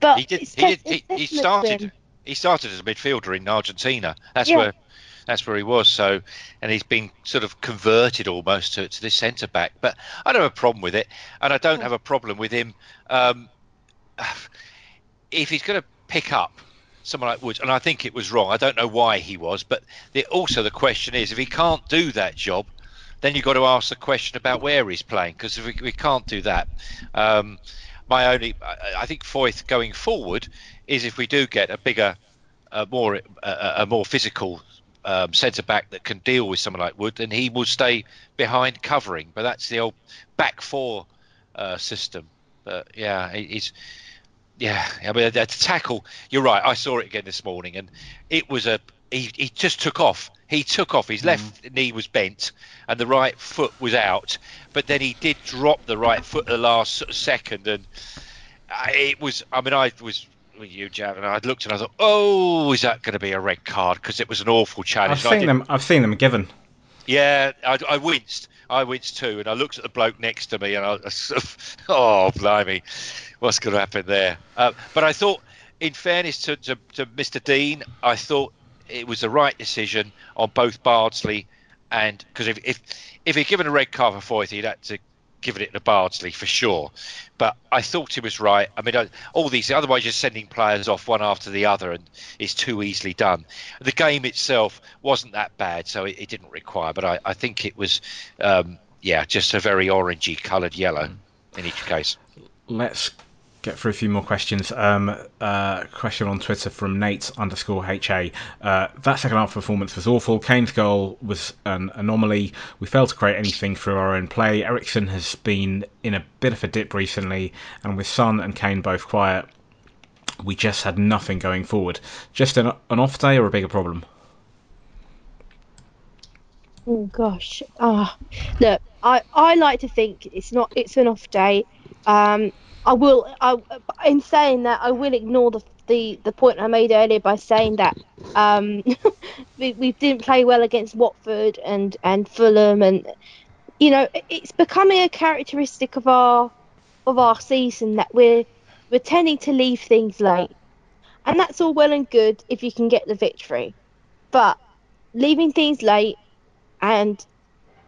But he did. He, did, he, he started he started as a midfielder in Argentina. That's yeah. where that's where he was. So, and he's been sort of converted almost to, to this centre back. But I don't have a problem with it, and I don't have a problem with him. Um, if he's going to pick up someone like Woods, and I think it was wrong. I don't know why he was, but the, also the question is, if he can't do that job, then you've got to ask the question about where he's playing, because if we, we, can't do that, um, my only, I, I think Foyth going forward is if we do get a bigger, a more, a, a more physical um, centre back that can deal with someone like Wood, then he will stay behind covering. But that's the old back four uh, system. But yeah, he's yeah, I mean, to tackle. You're right. I saw it again this morning, and it was a. He, he just took off. He took off. His mm. left knee was bent, and the right foot was out. But then he did drop the right foot at the last second, and it was. I mean, I was with you, Jav, and I looked and I thought, oh, is that going to be a red card? Because it was an awful challenge. I've seen them. I've seen them given. Yeah, I, I winced. I winced too, and I looked at the bloke next to me, and I, I sort of, oh, blimey what's going to happen there. Uh, but I thought, in fairness to, to, to, Mr. Dean, I thought it was the right decision on both Bardsley and because if, if if he'd given a red card for Foyth, he'd had to give it to Bardsley for sure. But I thought he was right. I mean, I, all these otherwise you're sending players off one after the other, and it's too easily done. The game itself wasn't that bad, so it, it didn't require. But I, I think it was, um, yeah, just a very orangey coloured yellow in each case. Let's get through a few more questions. Um, uh, question on Twitter from Nate underscore HA. Uh, that second half performance was awful. Kane's goal was an anomaly. We failed to create anything through our own play. Eriksen has been in a bit of a dip recently, and with Son and Kane both quiet, we just had nothing going forward. Just an, an off day or a bigger problem? Oh gosh. Ah, look, I, I like to think it's not it's an off day. Um, I will. I, in saying that, I will ignore the the, the point I made earlier by saying that um, we, we didn't play well against Watford and, and Fulham, and you know it's becoming a characteristic of our of our season that we're we're tending to leave things late, and that's all well and good if you can get the victory, but leaving things late and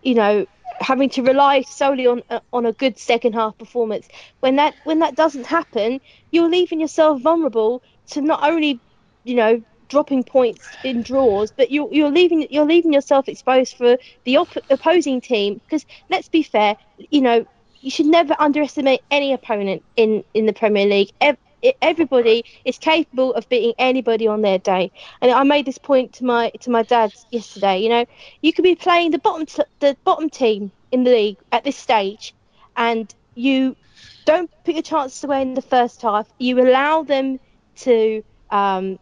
you know having to rely solely on uh, on a good second half performance. When that when that doesn't happen, you're leaving yourself vulnerable to not only, you know, dropping points in draws, but you're you're leaving you're leaving yourself exposed for the op- opposing team. Because let's be fair, you know, you should never underestimate any opponent in in the Premier League everybody is capable of beating anybody on their day. And I made this point to my to my dad yesterday. You know, you could be playing the bottom t- the bottom team in the league at this stage, and you don't put your chances away in the first half. You allow them to um,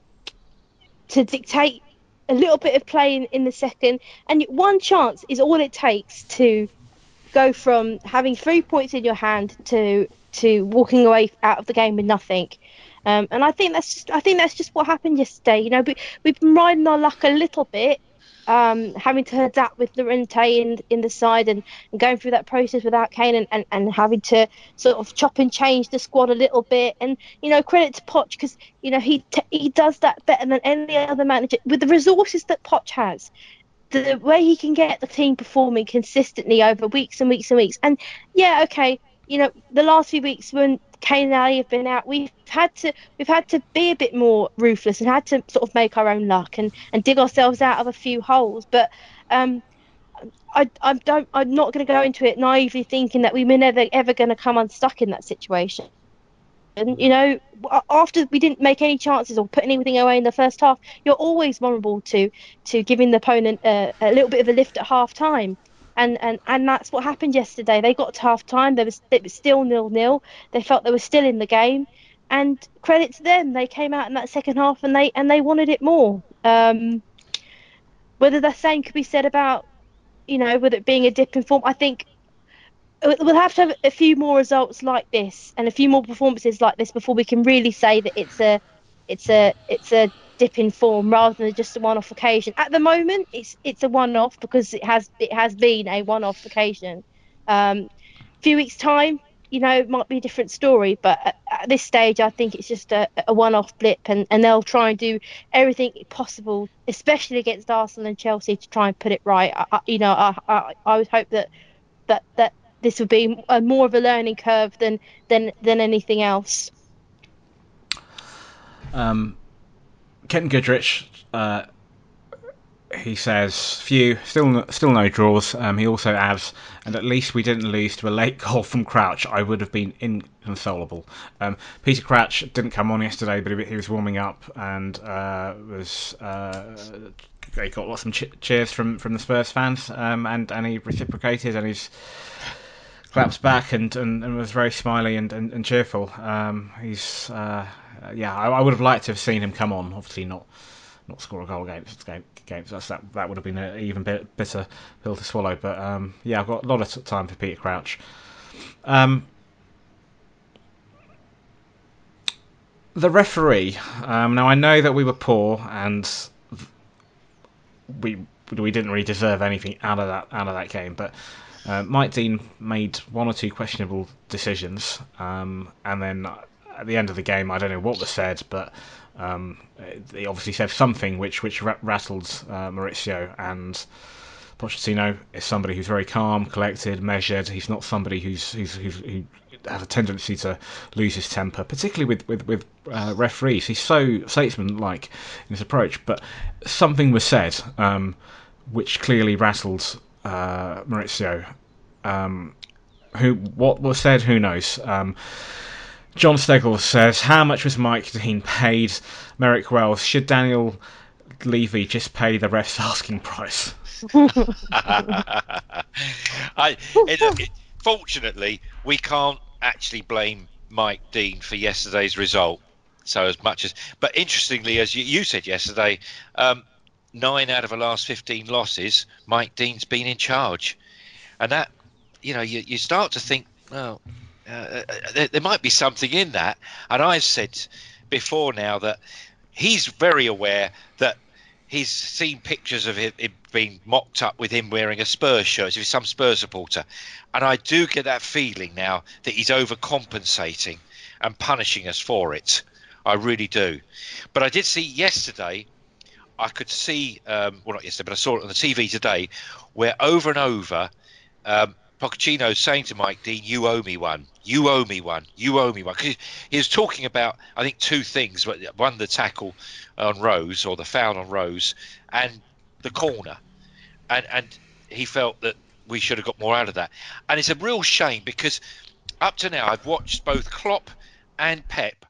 to dictate a little bit of play in, in the second, and one chance is all it takes to go from having three points in your hand to to walking away out of the game with nothing. Um, and I think that's just, I think that's just what happened yesterday. You know, we, we've been riding our luck a little bit, um, having to adapt with Llorente in in the side and, and going through that process without Kane and, and, and having to sort of chop and change the squad a little bit. And you know, credit to Poch because you know he t- he does that better than any other manager with the resources that Poch has the way he can get the team performing consistently over weeks and weeks and weeks. And yeah, okay, you know, the last few weeks when Kane and Alli have been out, we've had to we've had to be a bit more ruthless and had to sort of make our own luck and, and dig ourselves out of a few holes. But um, I, I don't I'm not going to go into it naively thinking that we were never ever going to come unstuck in that situation. And you know, after we didn't make any chances or put anything away in the first half, you're always vulnerable to to giving the opponent a, a little bit of a lift at half time and and and that's what happened yesterday. They got to half time. There was was still nil nil. They felt they were still in the game, and credit to them, they came out in that second half and they and they wanted it more. Um, whether the same could be said about, you know, with it being a dip in form, I think we'll have to have a few more results like this and a few more performances like this before we can really say that it's a it's a it's a dip in form rather than just a one-off occasion. At the moment, it's it's a one-off because it has it has been a one-off occasion. Um, few weeks time, you know, it might be a different story. But at, at this stage, I think it's just a, a one-off blip, and, and they'll try and do everything possible, especially against Arsenal and Chelsea, to try and put it right. I, I, you know, I, I, I would hope that that that this would be a, more of a learning curve than than than anything else. Um, Ken Goodrich, uh, he says, "Few, still, no, still no draws." Um, he also adds, "And at least we didn't lose to a late goal from Crouch. I would have been inconsolable." Um, Peter Crouch didn't come on yesterday, but he, was warming up and uh, was. Uh, he got lots of ch- cheers from, from the Spurs fans, um, and and he reciprocated, and he's claps back and, and, and was very smiley and, and, and cheerful. Um, he's uh, yeah, I, I, would have liked to have seen him come on. Obviously not not score a goal against games. That's, that that would have been an even bit bitter pill to swallow. But um, yeah, I've got a lot of time for Peter Crouch. Um, the referee. Um, now I know that we were poor and we we didn't really deserve anything out of that out of that game, but uh, Mike Dean made one or two questionable decisions, um, and then at the end of the game, I don't know what was said, but um, obviously said something which which rattled uh, Mauricio and. Pochettino is somebody who's very calm, collected, measured. He's not somebody who's, who's, who's who has a tendency to lose his temper, particularly with with, with uh, referees. He's so statesman-like in his approach, but something was said um, which clearly rattled uh, Mauricio. Um, who what was said? Who knows? Um, Jon Steggles says, "How much was Mike Dean paid?" Merrick Wells, should Daniel Levy just pay the ref's asking price? I, it, it, fortunately, we can't actually blame Mike Dean for yesterday's result. So as much as, but interestingly, as you, you said yesterday, um, nine out of the last 15 losses, Mike Dean's been in charge. And that, you know, you, you start to think, well, uh, there, there, might be something in that. And I've said before now that he's very aware that he's seen pictures of him, being mocked up with him wearing a Spurs shirt, if he's some Spurs supporter. And I do get that feeling now that he's overcompensating and punishing us for it. I really do. But I did see yesterday I could see, um, well, not yesterday, but I saw it on the TV today, where over and over, um, Pochettino saying to Mike Dean, "You owe me one. You owe me one. You owe me one." Because he was talking about, I think, two things: one, the tackle on Rose or the foul on Rose, and the corner, and and he felt that we should have got more out of that. And it's a real shame because up to now I've watched both Klopp and Pep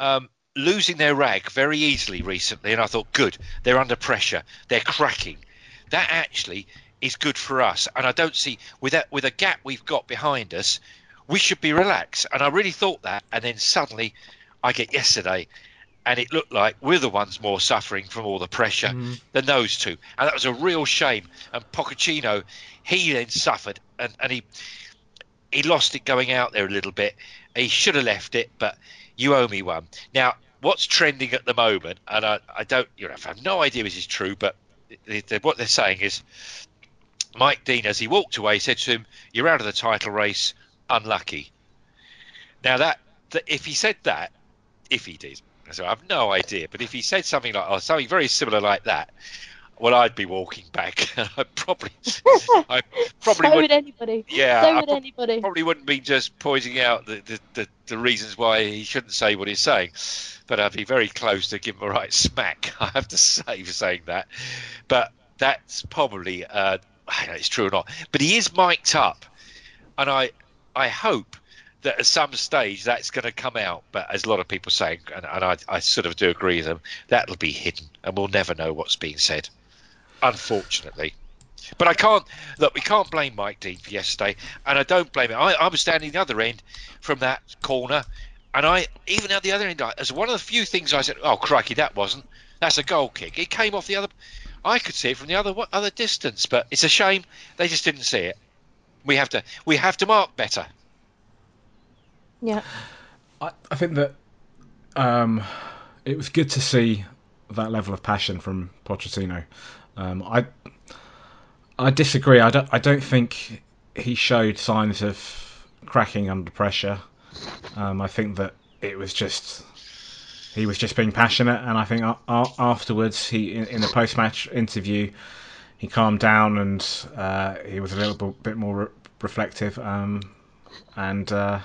um, losing their rag very easily recently, and I thought, good, they're under pressure, they're cracking. That actually is good for us, and I don't see with that with a gap we've got behind us, we should be relaxed. And I really thought that, and then suddenly, I get yesterday, and it looked like we're the ones more suffering from all the pressure mm. than those two, and that was a real shame. And Pochettino, he then suffered, and, and he he lost it going out there a little bit. He should have left it, but you owe me one. Now, what's trending at the moment, and I, I don't, you know, I have no idea this is true, but what they're saying is Mike Dean, as he walked away, said to him, "You're out of the title race. Unlucky." Now that, that if he said that, if he did, so I have no idea, but if he said something like, or something very similar like that, well, I'd be walking back. I probably, I probably so would anybody. Yeah, so would anybody. Probably wouldn't be just pointing out the, the, the, the, reasons why he shouldn't say what he's saying, but I'd be very close to give him a right smack. I have to say for saying that, but that's probably uh, I know it's true or not. But he is mic'd up, and I I hope that at some stage that's going to come out. But as a lot of people saying, and, and I, I sort of do agree with them, that'll be hidden, and we'll never know what's being said unfortunately. But I can't look. We can't blame Mike Dean for yesterday, and I don't blame him. I, I was standing the other end from that corner, and I even at the other end, as one of the few things I said, "Oh crikey, that wasn't. That's a goal kick." It came off the other. I could see it from the other other distance, but it's a shame they just didn't see it. We have to we have to mark better. Yeah, I, I think that um, it was good to see that level of passion from Pochettino. Um, I I disagree. I don't I don't think he showed signs of cracking under pressure. Um, I think that it was just he was just being passionate, and I think afterwards he in, the post match interview he calmed down and uh, he was a little bit more re- reflective. Um, and uh,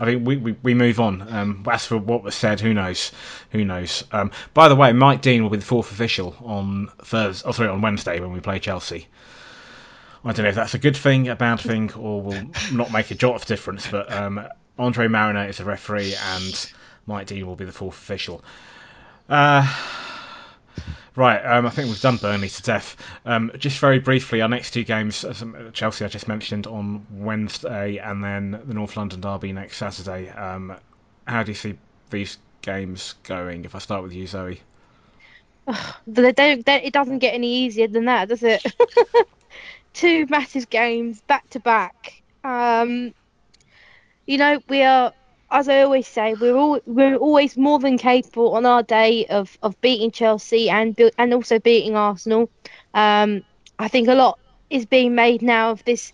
I think we, we, we move on. Um, as for what was said, who knows? Who knows? Um, by the way, Mike Dean will be the fourth official on Thursday, oh, sorry, on Wednesday when we play Chelsea. I don't know if that's a good thing, a bad thing, or will not make a jot of difference. But um, Andre Marriner is a referee, and Mike Dean will be the fourth official. Uh, Right, um, I think we've done Burnley to death. Um, just very briefly, our next two games, Chelsea I just mentioned on Wednesday, and then the North London derby next Saturday. Um, how do you see these games going? If I start with you, Zoe. they don't, they, it doesn't get any easier than that, does it? two massive games back to back. Um, you know, we are as I always say, we're all we're always more than capable on our day of, of beating Chelsea and and also beating Arsenal. Um, I think a lot is being made now of this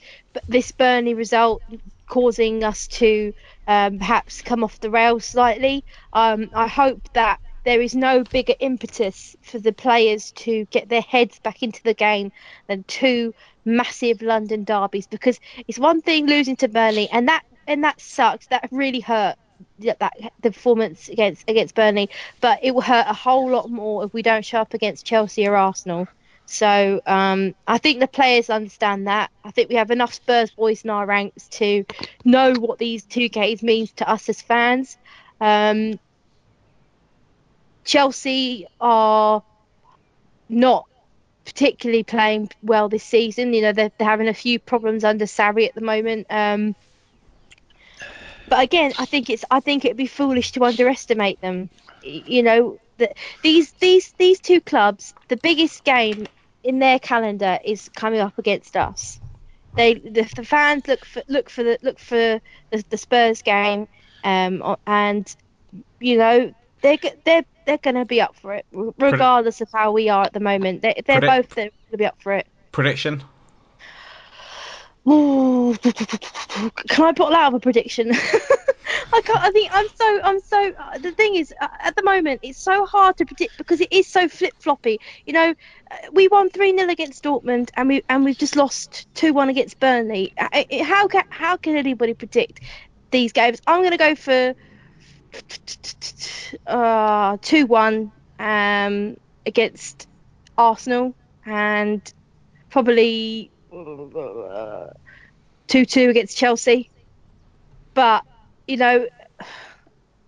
this Burnley result causing us to um, perhaps come off the rails slightly. Um, I hope that there is no bigger impetus for the players to get their heads back into the game than two massive London derbies because it's one thing losing to Burnley and that and that sucks. That really hurt. That the performance against against Burnley, but it will hurt a whole lot more if we don't show up against Chelsea or Arsenal. So um, I think the players understand that. I think we have enough Spurs boys in our ranks to know what these two games means to us as fans. Um, Chelsea are not particularly playing well this season. You know they're, they're having a few problems under Sarri at the moment. Um, but again, I think it's I think it'd be foolish to underestimate them. You know, that these these these two clubs, the biggest game in their calendar is coming up against us. They the, the fans look for look for the look for the, the Spurs game, um, and you know they're they're they're going to be up for it regardless of how we are at the moment. They, they're Predict- both going to be up for it. Prediction. Can I put out of a prediction? I can't. I think I'm so. I'm so. Uh, the thing is, uh, at the moment, it's so hard to predict because it is so flip floppy. You know, uh, we won three 0 against Dortmund, and we and we've just lost two one against Burnley. Uh, how can how can anybody predict these games? I'm going to go for uh, two one um, against Arsenal, and probably 2 2 against Chelsea. But, you know,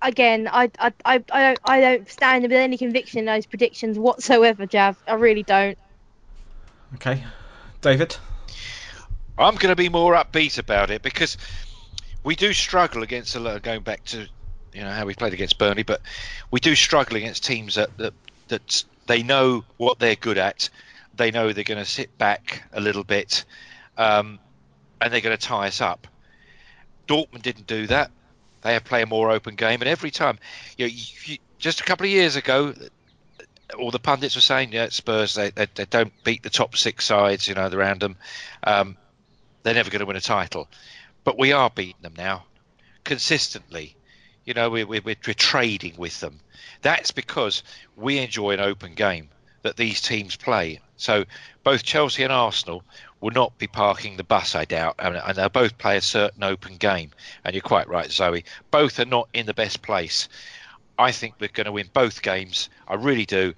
again, I, I, I, I, don't, I don't stand with any conviction in those predictions whatsoever, Jav. I really don't. Okay. David? I'm going to be more upbeat about it because we do struggle against a lot going back to you know how we played against Burnley, but we do struggle against teams that that, that they know what they're good at they know they're going to sit back a little bit um, and they're going to tie us up. Dortmund didn't do that. They have play a more open game, and every time, you, know, you, just a couple of years ago, all the pundits were saying, yeah, Spurs they, they, they don't beat the top six sides, you know, them. Um, they're never going to win a title, but we are beating them now consistently. You know, we, we, we're trading with them. That's because we enjoy an open game that these teams play. So both Chelsea and Arsenal will not be parking the bus, I doubt, and, they'll both play a certain open game. And you're quite right, Zoe. Both are not in the best place. I think we're going to win both games. I really do,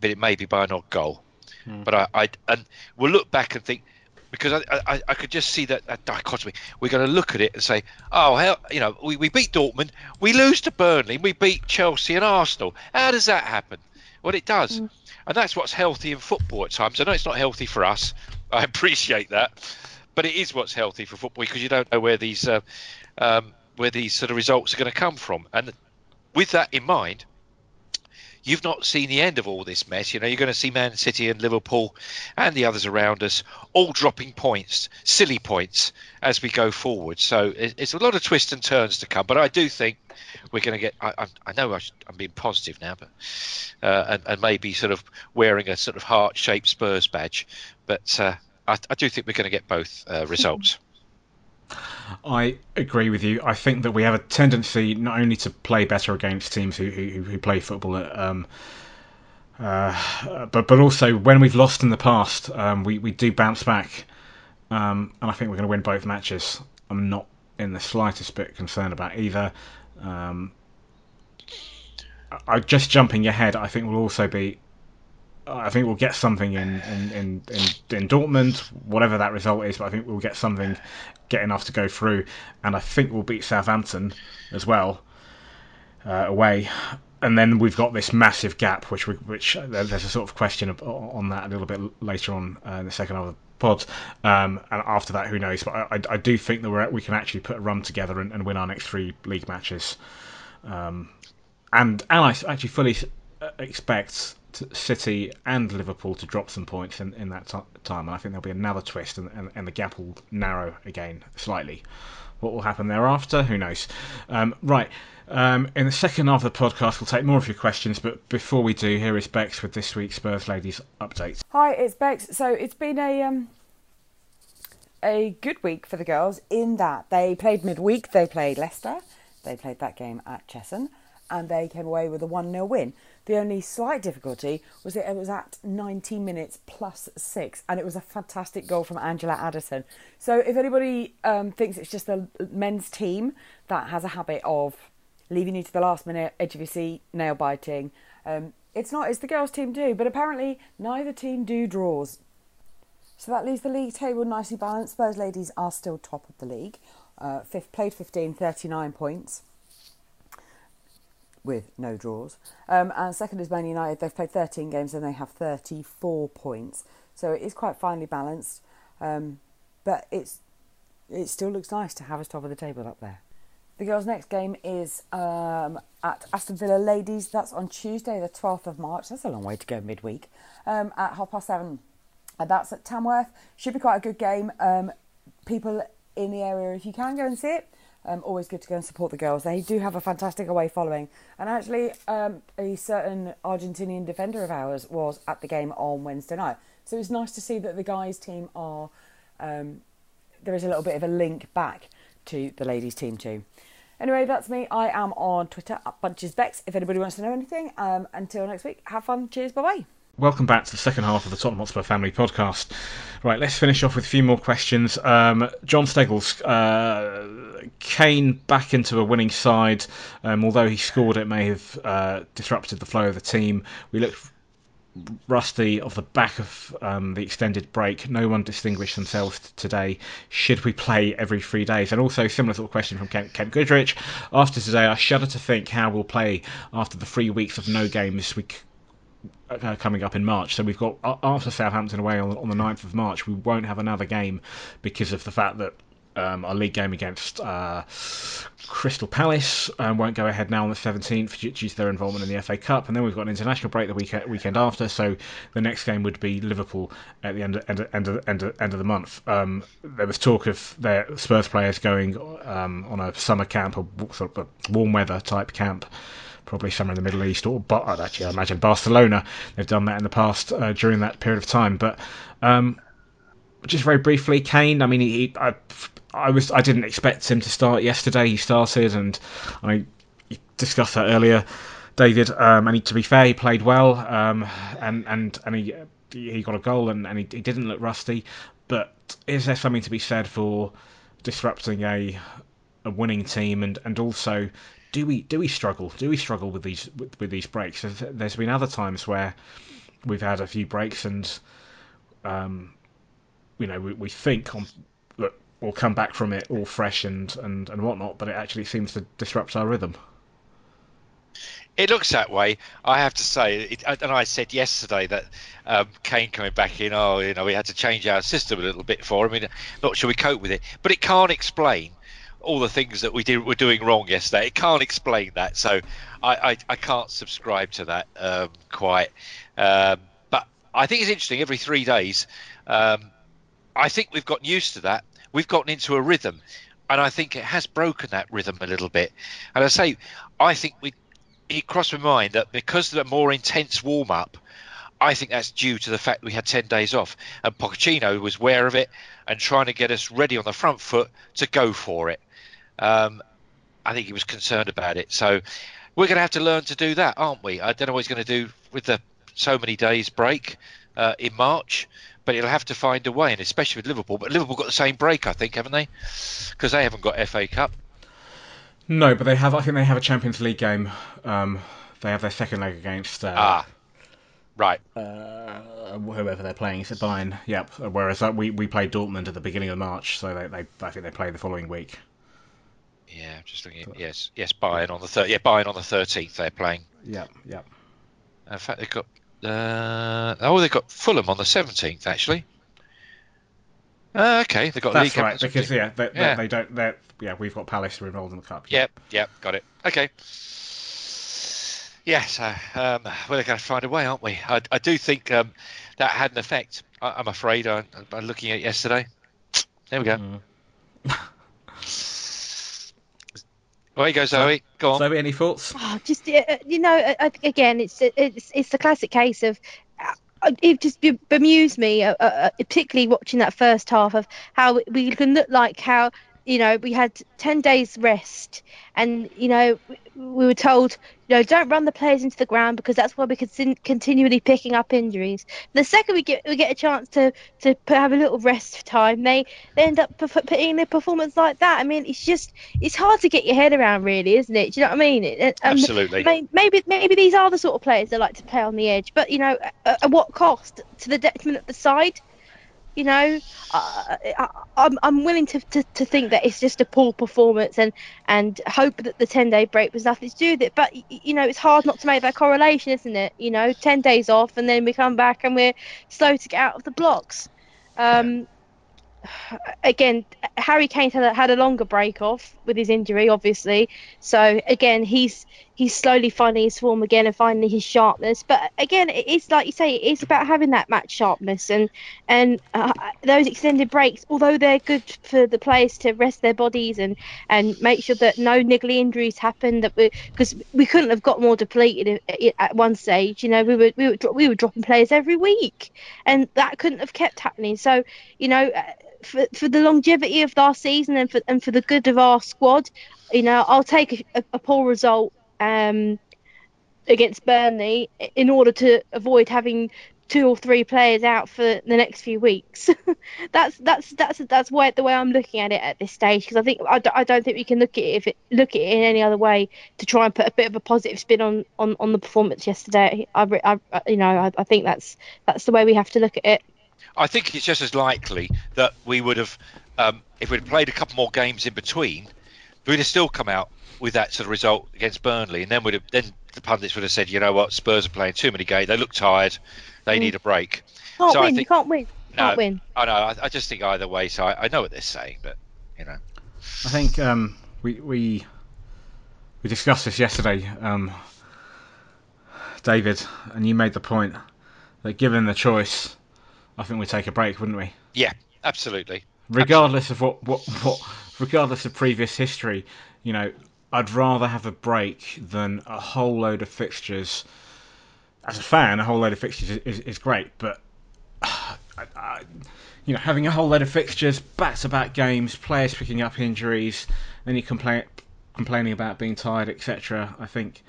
but it may be by an odd goal. Hmm. But I, I, and we'll look back and think because I, I, I could just see that, that, dichotomy. We're going to look at it and say, oh, hell, you know, we, we beat Dortmund, we lose to Burnley, we beat Chelsea and Arsenal. How does that happen? Well, it does. Mm and that's what's healthy in football at times. I know it's not healthy for us. I appreciate that, but it is what's healthy for football because you don't know where these uh, um, where these sort of results are going to come from. And with that in mind, you've not seen the end of all this mess. You know, you're going to see Man City and Liverpool and the others around us all dropping points, silly points, as we go forward. So it's a lot of twists and turns to come. But I do think we're going to get. I, I know I'm being positive now, but uh, and, and, maybe sort of wearing a sort of heart-shaped Spurs badge. But uh, I, I, do think we're going to get both uh, results. I agree with you. I think that we have a tendency not only to play better against teams who who, who play football um, uh, but but also when we've lost in the past, um, we we do bounce back, um, and I think we're going to win both matches. I'm not in the slightest bit concerned about either. Um, I, just jumping ahead, I think we'll also be. I think we'll get something in in, in, in, in Dortmund, whatever that result is. But I think we'll get something, get enough to go through, and I think we'll beat Southampton as well uh, away and then we've got this massive gap, which we, which uh, there's a sort of question on that a little bit later on uh, in the second half of the pod. Um, and after that, who knows? But I, I do think that we we can actually put a run together and, and win our next three league matches. Um, and and I actually fully uh, expect City and Liverpool to drop some points in, in that t- time, and I think there'll be another twist, and, and, and the gap will narrow again slightly. What will happen thereafter? Who knows? Um, right. Um, in the second half of the podcast, we'll take more of your questions, but before we do, here is Bex with this week's Spurs Ladies update. Hi, it's Bex. So it's been a um, a good week for the girls in that they played midweek. They played Leicester. They played that game at Cheshunt, and they came away with a one 0 win. The only slight difficulty was that it was at 90 minutes plus six, and it was a fantastic goal from Angela Addison. So, if anybody um, thinks it's just the men's team that has a habit of leaving you to the last minute, edge of your seat, nail biting, um, it's not, it's the girls' team do, but apparently neither team do draws. So that leaves the league table nicely balanced. Spurs ladies are still top of the league. Uh, fifth, played 15, 39 points with no draws. Um, and second is Man United. They've played 13 games and they have 34 points. So it is quite finely balanced. Um, but it's it still looks nice to have us top of the table up there. The girls' next game is um, at Aston Villa Ladies. That's on Tuesday, the 12th of March. That's a long way to go midweek. Um, at half past seven. And that's at Tamworth. Should be quite a good game. Um, people in the area, if you can go and see it, um, always good to go and support the girls. They do have a fantastic away following. And actually, um, a certain Argentinian defender of ours was at the game on Wednesday night. So it's nice to see that the guys' team are. Um, there is a little bit of a link back to the ladies' team too. Anyway, that's me. I am on Twitter at BunchesBex. If anybody wants to know anything, um, until next week, have fun. Cheers. Bye bye. Welcome back to the second half of the Tottenham Hotspur Family Podcast. Right, let's finish off with a few more questions. Um, Jon Steggles, uh, Kane back into a winning side. Um, although he scored, it may have uh, disrupted the flow of the team. We looked rusty off the back of um, the extended break. No one distinguished themselves today. Should we play every three days? And also, similar sort of question from Kent, Kent Goodrich. After today, I shudder to think how we'll play after the three weeks of no games. We uh, coming up in March. So we've got after Southampton away on, on the 9th of March, we won't have another game because of the fact that um, our league game against uh, Crystal Palace um, won't go ahead now on the 17th due to their involvement in the FA Cup, and then we've got an international break the weekend, weekend after. So the next game would be Liverpool at the end of, end of, end of, end of, end of the month. Um, there was talk of their Spurs players going um, on a summer camp, or sort of a warm weather type camp probably somewhere in the Middle East, or but I'd actually I imagine Barcelona. They've done that in the past uh, during that period of time. But um, just very briefly, Kane. I mean, he, I, I was I didn't expect him to start yesterday. He started, and I discussed that earlier, David. Um, and he, to be fair, he played well, um, and and and he he got a goal, and, and he, he didn't look rusty. But is there something to be said for disrupting a a winning team and, and also do we do we struggle? Do we struggle with these with, with these breaks? There's been other times where we've had a few breaks and um, you know we, we think on that we'll come back from it all fresh and, and, and whatnot, but it actually seems to disrupt our rhythm. It looks that way. I have to say, it, and I said yesterday that um, Kane coming back in, oh, you know, we had to change our system a little bit for him. I mean, not sure we cope with it, but it can't explain all the things that we did were doing wrong yesterday. It can't explain that, so I, I, I can't subscribe to that um, quite. Um, but I think it's interesting. Every three days, um, I think we've gotten used to that. We've gotten into a rhythm, and I think it has broken that rhythm a little bit. And I say, I think we it crossed my mind that because of the more intense warm up, I think that's due to the fact we had 10 days off and Pochettino was aware of it and trying to get us ready on the front foot to go for it. Um, I think he was concerned about it. So we're going to have to learn to do that, aren't we? I don't know what he's going to do with the so many days break uh, in March, but he'll have to find a way, and especially with Liverpool. But Liverpool got the same break, I think, haven't they? Because they haven't got FA Cup. No, but they have. I think they have a Champions League game. Um, they have their second leg against. Uh, Ah, right. uh, whoever they're playing. Is it Bayern? Yep. Whereas uh, we we played Dortmund at the beginning of March, so they, they I think they play the following week. Yeah, just looking. At, yes, yes, Bayern on the third. Yeah, Bayern on the 13th. They're playing. Yeah, yeah. In fact, they've got. Uh, oh, they've got Fulham on the 17th, actually. Uh, okay, they've got That's League right. Because yeah, they, Yeah. they don't. They're, yeah, we've got Palace who are involved in the cup. Yep, yep, got it. Okay. Yes, so um, we're going to find a way, aren't we? I, I do think um, that had an effect. I, I'm afraid. I, I'm looking at yesterday. There we go. Mm. Away you go, Zoe. Go on. Zoe, any thoughts? Oh, just uh, you know, uh, uh, again, it's it's it's the classic case of. It just bemused me, uh, uh, particularly watching that first half of how we can look like how you know we had ten days rest, and you know we- we were told you know don't run the players into the ground because that's why we can continually picking up injuries. The second we get we get a chance to to put, have a little rest time, they they end up p- putting in a performance like that. I mean, it's just it's hard to get your head around, really, isn't it? Do you know what I mean? It- um, Absolutely. may- Maybe maybe these are the sort of players that like to play on the edge, but you know, at, at what cost? To the detriment of the side. You know, I, I'm I'm willing to, to, to think that it's just a poor performance and and hope that the 10 day break was nothing to do with it. But you know, it's hard not to make that correlation, isn't it? You know, 10 days off and then we come back and we're slow to get out of the blocks. Um, Again, Harry Kane had a, had a longer break off with his injury, obviously. So again, he's he's slowly finding his form again and finding his sharpness. But again, it's like you say, it's about having that match sharpness and and uh, those extended breaks. Although they're good for the players to rest their bodies and and make sure that no niggly injuries happen. That we because we couldn't have got more depleted at, one stage. You know, we were we were we were dropping players every week, and that couldn't have kept happening. So you know. Uh, for, for the longevity of our season and for and for the good of our squad, you know, I'll take a, a poor result um, against Burnley in order to avoid having two or three players out for the next few weeks. that's that's that's that's why the way I'm looking at it at this stage because I think I, d- I don't think we can look at it if it look at it in any other way to try and put a bit of a positive spin on on, on the performance yesterday. I, I you know I, I think that's that's the way we have to look at it. I think it's just as likely that we would have, um, if we'd played a couple more games in between, we'd have still come out with that sort of result against Burnley, and then would have then the pundits would have said, you know what, Spurs are playing too many games, they look tired, they Mm. need a break. Can't So I win, you think- can't win, can't win. I know, I, I just think either way. So I, I know what they're saying, but you know, I think um, we we we discussed this yesterday, um, David, and you made the point that given the choice, I think we'd take a break, wouldn't we? yeah, absolutely. regardless of what, what, what regardless of previous history, you know, I'd rather have a break than a whole load of fixtures. As a fan, a whole load of fixtures is, is, is great, but I, I, you know, having a whole load of fixtures, back-to-back games, players picking up injuries, then you complain complaining about being tired, etc. I think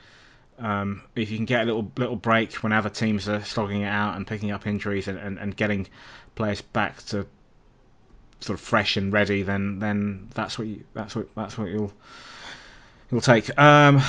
um, if you can get a little little break when other teams are slogging it out and picking up injuries and, and, and getting players back to sort of fresh and ready, then then that's what you that's what that's what you'll you'll take. Um,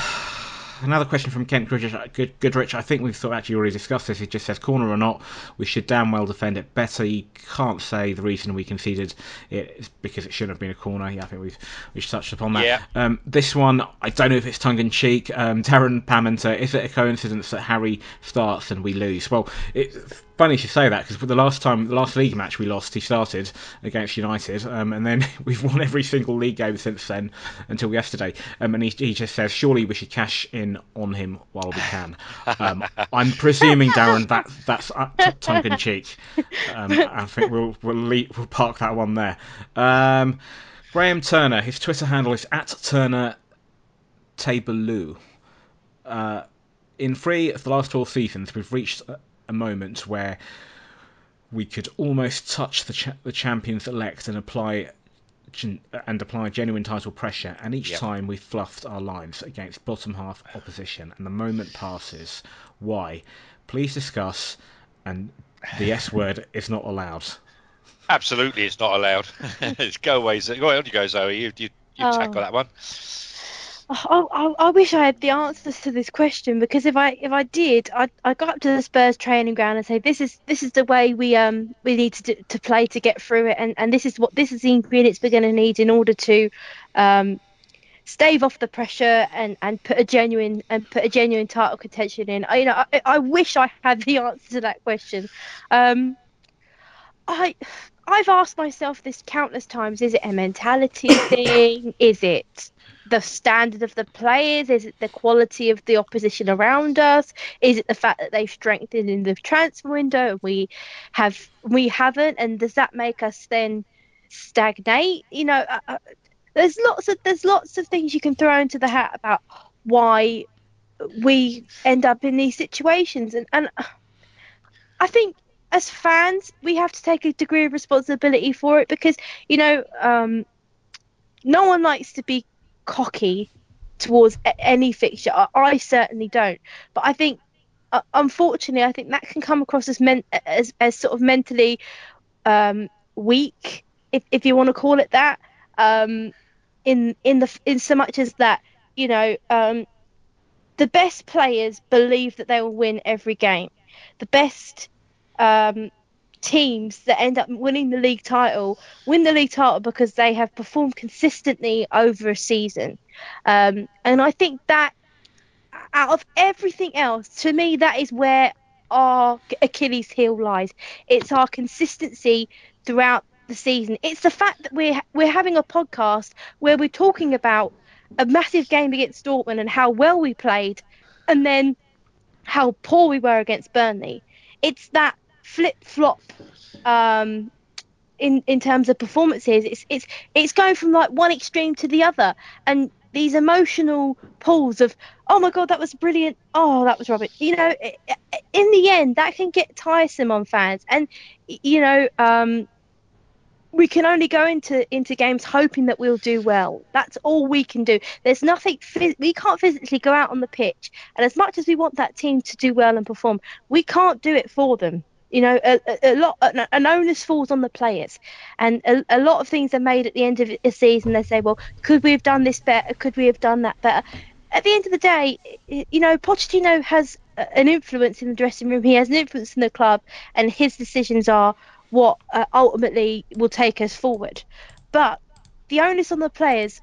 another question from Kent Goodrich. Good, Goodrich. I think we've sort of actually already discussed this. He just says corner or not, we should damn well defend it better. You can't say the reason we conceded it is because it shouldn't have been a corner. Yeah, I think we've we've touched upon that. Yeah. Um, this one, I don't know if it's tongue in cheek. Um, Darren Pammenter, is it a coincidence that Harry starts and we lose? Well, it's funny you should say that because the last time, the last league match we lost, he started against United, um, and then we've won every single league game since then until yesterday. Um, and he, he just says, surely we should cash in on him while we can. Um, I'm presuming, Darren, that that's tongue in cheek. Um, I think we'll we'll, we'll park that one there. Um, Graham Turner, his Twitter handle is at Turner Tabaloo. Uh, in three of the last four seasons, we've reached a moment where we could almost touch the cha- the champions elect and apply and apply genuine title pressure, and each Yep. time we fluffed our lines against bottom half opposition, and the moment passes. Why? Please discuss, and the S word is not allowed. Absolutely, it's not allowed. it's go away. Go on, you go, Zoe. You you, you Oh. tackle that one. I, I, I wish I had the answers to this question because if I if I did, I'd, I'd go up to the Spurs training ground and say this is this is the way we um we need to do, to play to get through it, and, and this is what this is the ingredients we're going to need in order to um stave off the pressure and, and put a genuine and put a genuine title contention in. I, you know, I, I wish I had the answer to that question. Um, I I've asked myself this countless times: Is it a mentality thing? Is it the standard of the players? Is it the quality of the opposition around us? Is it the fact that they've strengthened in the transfer window and we have we haven't? And does that make us then stagnate? You know, uh, uh, there's lots of there's lots of things you can throw into the hat about why we end up in these situations, and and I think as fans we have to take a degree of responsibility for it because you know um, no one likes to be cocky towards any fixture. I, I certainly don't, but I think uh, unfortunately I think that can come across as men as as sort of mentally um, weak, if if you want to call it that. Um, in in the in so much as that you know um, the best players believe that they will win every game. The best um, teams that end up winning the league title win the league title because they have performed consistently over a season. Um, and I think that out of everything else, to me, that is where our Achilles heel lies. It's our consistency throughout the season. It's the fact that we're we're having a podcast where we're talking about a massive game against Dortmund and how well we played, and then how poor we were against Burnley. It's that flip flop um, in in terms of performances. It's it's it's going from like one extreme to the other, and these emotional pulls of oh my god that was brilliant, oh that was rubbish. You know, in the end that can get tiresome on fans, and you know. Um, we can only go into into games hoping that we'll do well. That's all we can do. There's nothing we can't physically go out on the pitch, and as much as we want that team to do well and perform, we can't do it for them. You know, a, a, lot an, an onus falls on the players, and a, a lot of things are made at the end of a season. They say, well, could we have done this better? Could we have done that better? At the end of the day, you know, Pochettino has an influence in the dressing room. He has an influence in the club, and his decisions are what uh, ultimately will take us forward. But the onus on the players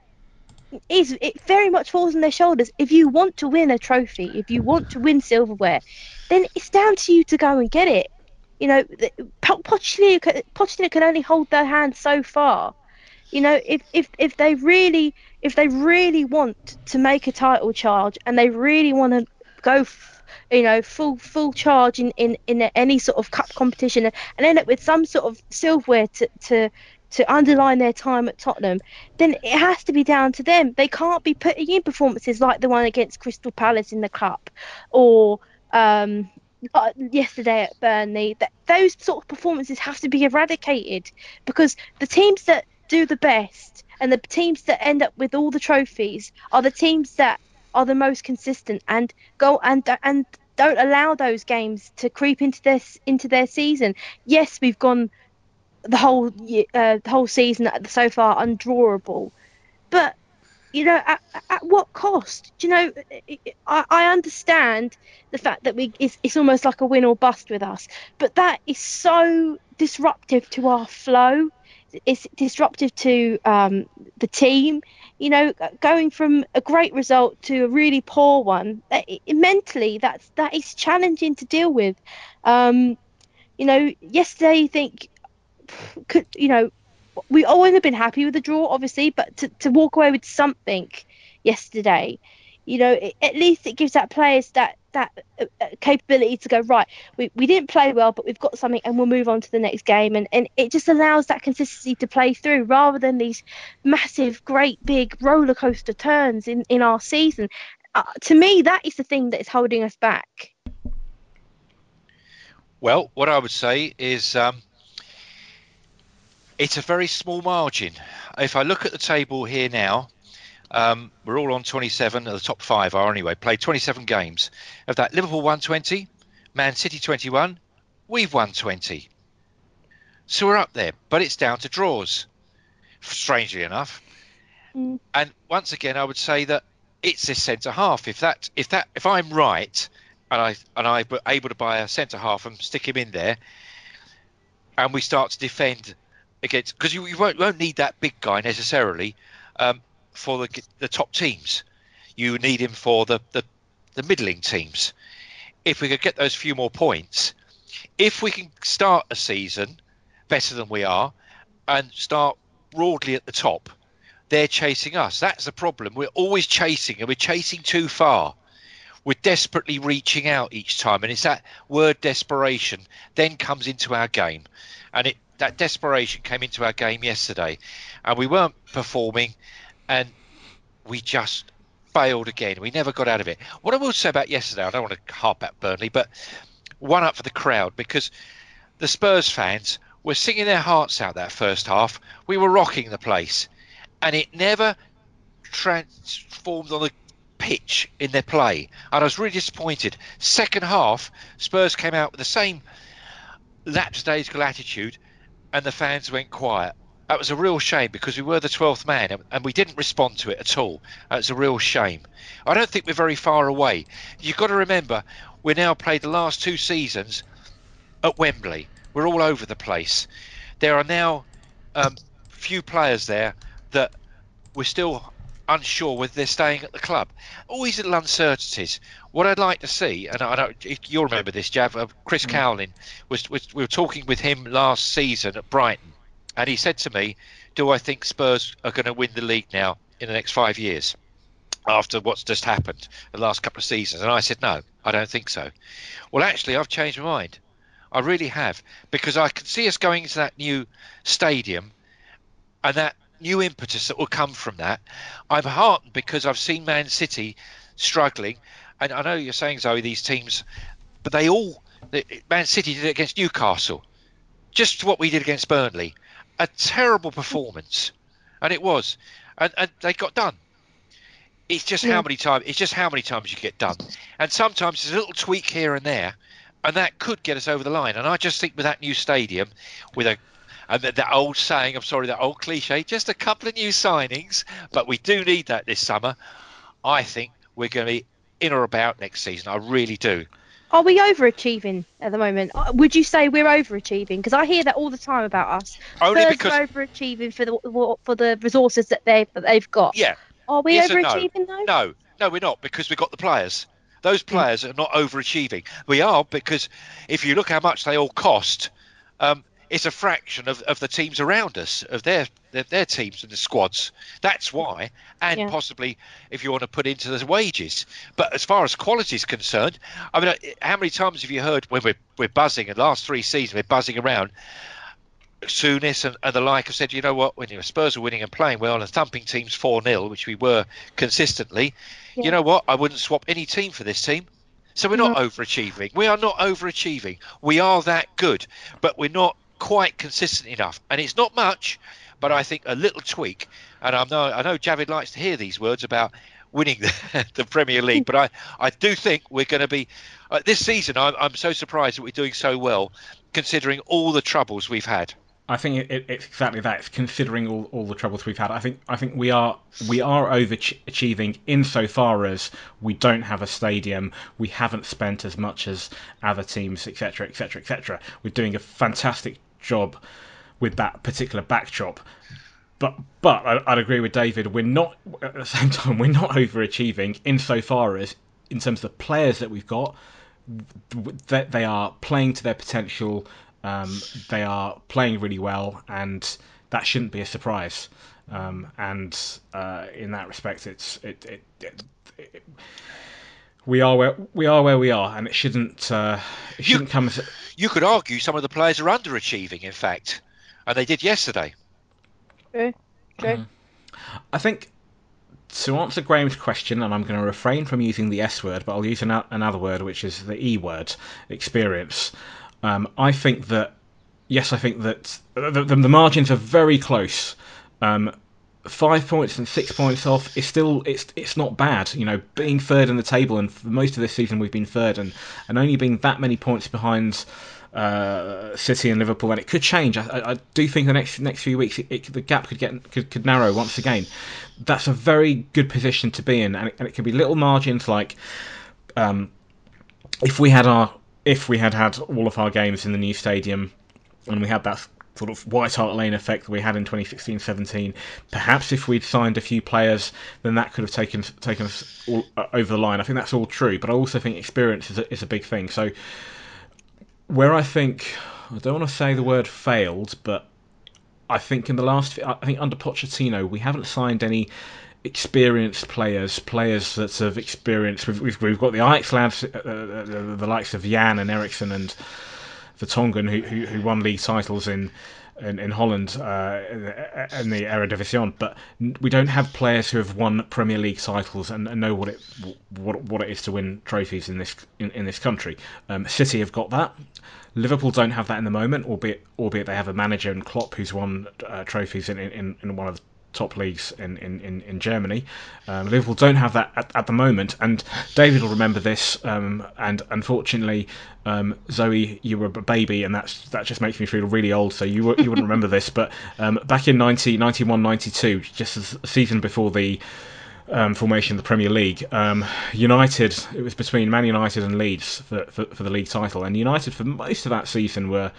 is it very much falls on their shoulders. If you want to win a trophy, if you want to win silverware, then it's down to you to go and get it. You know, Pochettino, can only hold their hand so far. You know, if, if if they really if they really want to make a title charge and they really want to go, you know, full full charge in, in, in any sort of cup competition and end up with some sort of silverware to, to to underline their time at Tottenham, then it has to be down to them. They can't be putting in performances like the one against Crystal Palace in the cup, or um, uh, yesterday at Burnley. That those sort of performances have to be eradicated because the teams that do the best and the teams that end up with all the trophies are the teams that are the most consistent and go and and don't allow those games to creep into this into their season. Yes, we've gone the whole uh, the whole season so far undrawable, but you know at, at what cost? Do you know? I, I understand the fact that we it's, it's almost like a win or bust with us, but that is so disruptive to our flow. It's disruptive to um, the team. You know, going from a great result to a really poor one, that, mentally that's that is challenging to deal with. Um, you know, yesterday you think could you know we all would have been happy with the draw obviously but to, to walk away with something yesterday you know it, at least it gives that players that that uh, uh, capability to go right we, we didn't play well but we've got something and we'll move on to the next game. And, and it just allows that consistency to play through rather than these massive great big roller coaster turns in in our season. Uh, to me that is the thing that is holding us back. Well, what I would say is um, it's a very small margin. If I look at the table here now, um, we're all on 27. The top five are anyway. Played 27 games. Of that, Liverpool 120, Man City 21. We've won 20. So we're up there, but it's down to draws. Strangely enough. Mm. And once again, I would say that it's this centre half. If that, if that, if I'm right, and I and I were able to buy a centre half and stick him in there, and we start to defend against because you, you won't, won't need that big guy necessarily um, for the the top teams. You need him for the, the the middling teams. If we could get those few more points, if we can start a season better than we are, and start broadly at the top, they're chasing us. That's the problem. We're always chasing, and we're chasing too far. We're desperately reaching out each time, and it's that word desperation then comes into our game, and it that desperation came into our game yesterday, and we weren't performing, and we just failed again. We never got out of it. What I will say about yesterday, I don't want to harp at Burnley, but one up for the crowd because the Spurs fans were singing their hearts out that first half. We were rocking the place, and it never transformed on the pitch in their play. And I was really disappointed. Second half, Spurs came out with the same lapsdaisical attitude, and the fans went quiet. That was a real shame because we were the 12th man and- we didn't respond to it at all. That's a real shame. I don't think we're very far away. You've got to remember, we now played the last two seasons at Wembley. We're all over the place. There are now um, few players there that we're still unsure whether they're staying at the club. All these little uncertainties. What I'd like to see, and I don't, you'll remember this, Jav, uh, Chris Cowlin was, was we were talking with him last season at Brighton, and he said to me, "Do I think Spurs are going to win the league now in the next five years?" After what's just happened the last couple of seasons, and I said, "No, I don't think so." Well, actually, I've changed my mind. I really have because I can see us going into that new stadium and that new impetus that will come from that. I'm heartened because I've seen Man City struggling, and I know you're saying Zoe these teams, but they all Man City did it against Newcastle, just what we did against Burnley, a terrible performance, and it was, and, and they got done. It's just Yeah. how many times it's just how many times you get done, and sometimes there's a little tweak here and there, and that could get us over the line. And I just think with that new stadium, with a and that, that old saying, I'm sorry, that old cliche, just a couple of new signings, but we do need that this summer. I think we're going to be in or about next season. I really do. Are we overachieving at the moment? Uh, Would you say we're overachieving? Because I hear that all the time about us. Only Spurs because, overachieving for the for the resources that they that they've got. yeah, Are we Yes and no. overachieving though? no, no, we're not because we've got the players. Those players are not overachieving. We are because if you look how much they all cost, um, it's a fraction of, of the teams around us, of their, their their teams and the squads. That's why, and Yeah. possibly if you want to put into the wages. But as far as quality is concerned, I mean, uh, how many times have you heard when we're we're buzzing? In the last three seasons, we're buzzing around. Souness and, and the like have said, you know what, when you know, Spurs are winning and playing well and thumping teams 4 0, which we were consistently, Yeah. you know what, I wouldn't swap any team for this team. So we're not overachieving. We are not overachieving. We are that good, but we're not quite consistent enough. And it's not much, but I think a little tweak. And I know I know Javid likes to hear these words about winning the, the Premier League, but I, I do think we're going to be uh, this season. I'm, I'm so surprised that we're doing so well, considering all the troubles we've had. I think it, it, it's exactly that. It's considering all, all the troubles we've had. I think I think we are we are overachieving insofar as we don't have a stadium. We haven't spent as much as other teams, etc., etc., etc. We're doing a fantastic job with that particular backdrop. But but I'd agree with David. We're not at the same time. We're not overachieving insofar as in terms of the players that we've got that they are playing to their potential. Um, they are playing really well, and that shouldn't be a surprise. Um, and uh, in that respect, it's it, it, it, it- we are where we are where we are, and it shouldn't uh, it You- shouldn't come as You could argue some of the players are underachieving, in fact, and they did yesterday. True. True. I think to answer Graham's question, and I'm going to refrain from using the S word, but I'll use an, another word, which is the E word, experience. Um, I think that yes, I think that the, the, the margins are very close. Um, five points and six points off is still it's it's not bad. You know, being third in the table, and for most of this season we've been third, and and only being that many points behind. Uh, City and Liverpool, and it could change. I, I, do think the next next few weeks it, it, the gap could get could, could narrow once again. That's a very good position to be in, and it, and it could be little margins like um, if we had our if we had had all of our games in the new stadium and we had that sort of White Hart Lane effect that we had in 2016-17. Perhaps if we'd signed a few players, then that could have taken taken us all, uh, over the line. I think that's all true, but I also think experience is a, is a big thing. So where I think I don't want to say the word failed, but I think in the last I think under Pochettino we haven't signed any experienced players, players that have experienced. We've, we've, we've got the Ajax lads, uh, uh, the, the likes of Jan and Eriksen and Vertonghen, who, who, who won league titles in in, in Holland uh, in the Eredivisie, but we don't have players who have won Premier League titles and, and, know what it what what it is to win trophies in this in, in this country. Um, City have got that. Liverpool don't have that in the moment, albeit albeit they have a manager in Klopp who's won uh, trophies in, in, in one of the top leagues in, in, in, Germany. Um, Liverpool don't have that at, at, the moment, and David will remember this. Um, and unfortunately, um, Zoe, you were a baby, and that's that just makes me feel really old. So you you wouldn't remember this, but um, back in 90, 91, 92, just a season before the um, formation of the Premier League. Um, United, it was between Man United and Leeds for, for, for, the league title, and United for most of that season were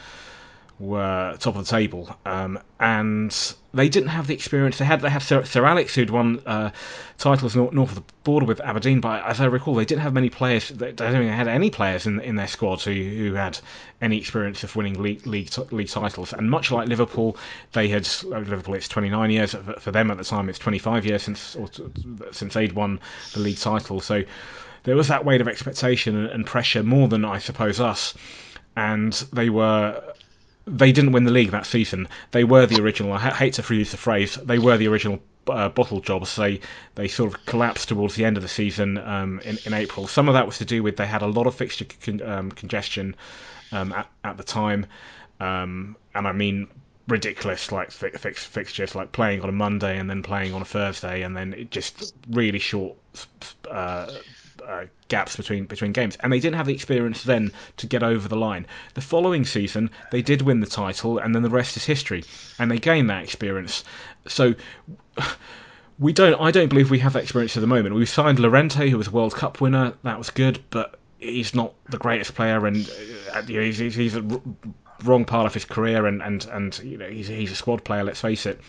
were top of the table, um, and they didn't have the experience. They had they had Sir, Sir Alex who'd won uh, titles north, north, of the border with Aberdeen, but as I recall, they didn't have many players. They, they don't think they had any players in in their squad who who had any experience of winning league league, league titles. And much like Liverpool, they had uh, Liverpool. It's 29 years for them at the time. It's 25 years since or, since they'd won the league title. So there was that weight of expectation and pressure more than I suppose us and they were they didn't win the league that season. They were the original. I hate to use the phrase. They were the original uh, bottle jobs. They they sort of collapsed towards the end of the season um, in in April. Some of that was to do with they had a lot of fixture con- um, congestion um, at at the time, um, and I mean ridiculous like fix, fixtures like playing on a Monday and then playing on a Thursday and then it just really short uh, uh, gaps between between games, and they didn't have the experience then to get over the line. The following season, they did win the title, and then the rest is history, and they gained that experience. So. We don't. I don't believe we have that experience at the moment. We signed Llorente, who was a World Cup winner. That was good, but he's not the greatest player, and uh, he's, he's a wrong part of his career, and and and you know he's he's a squad player. Let's face it.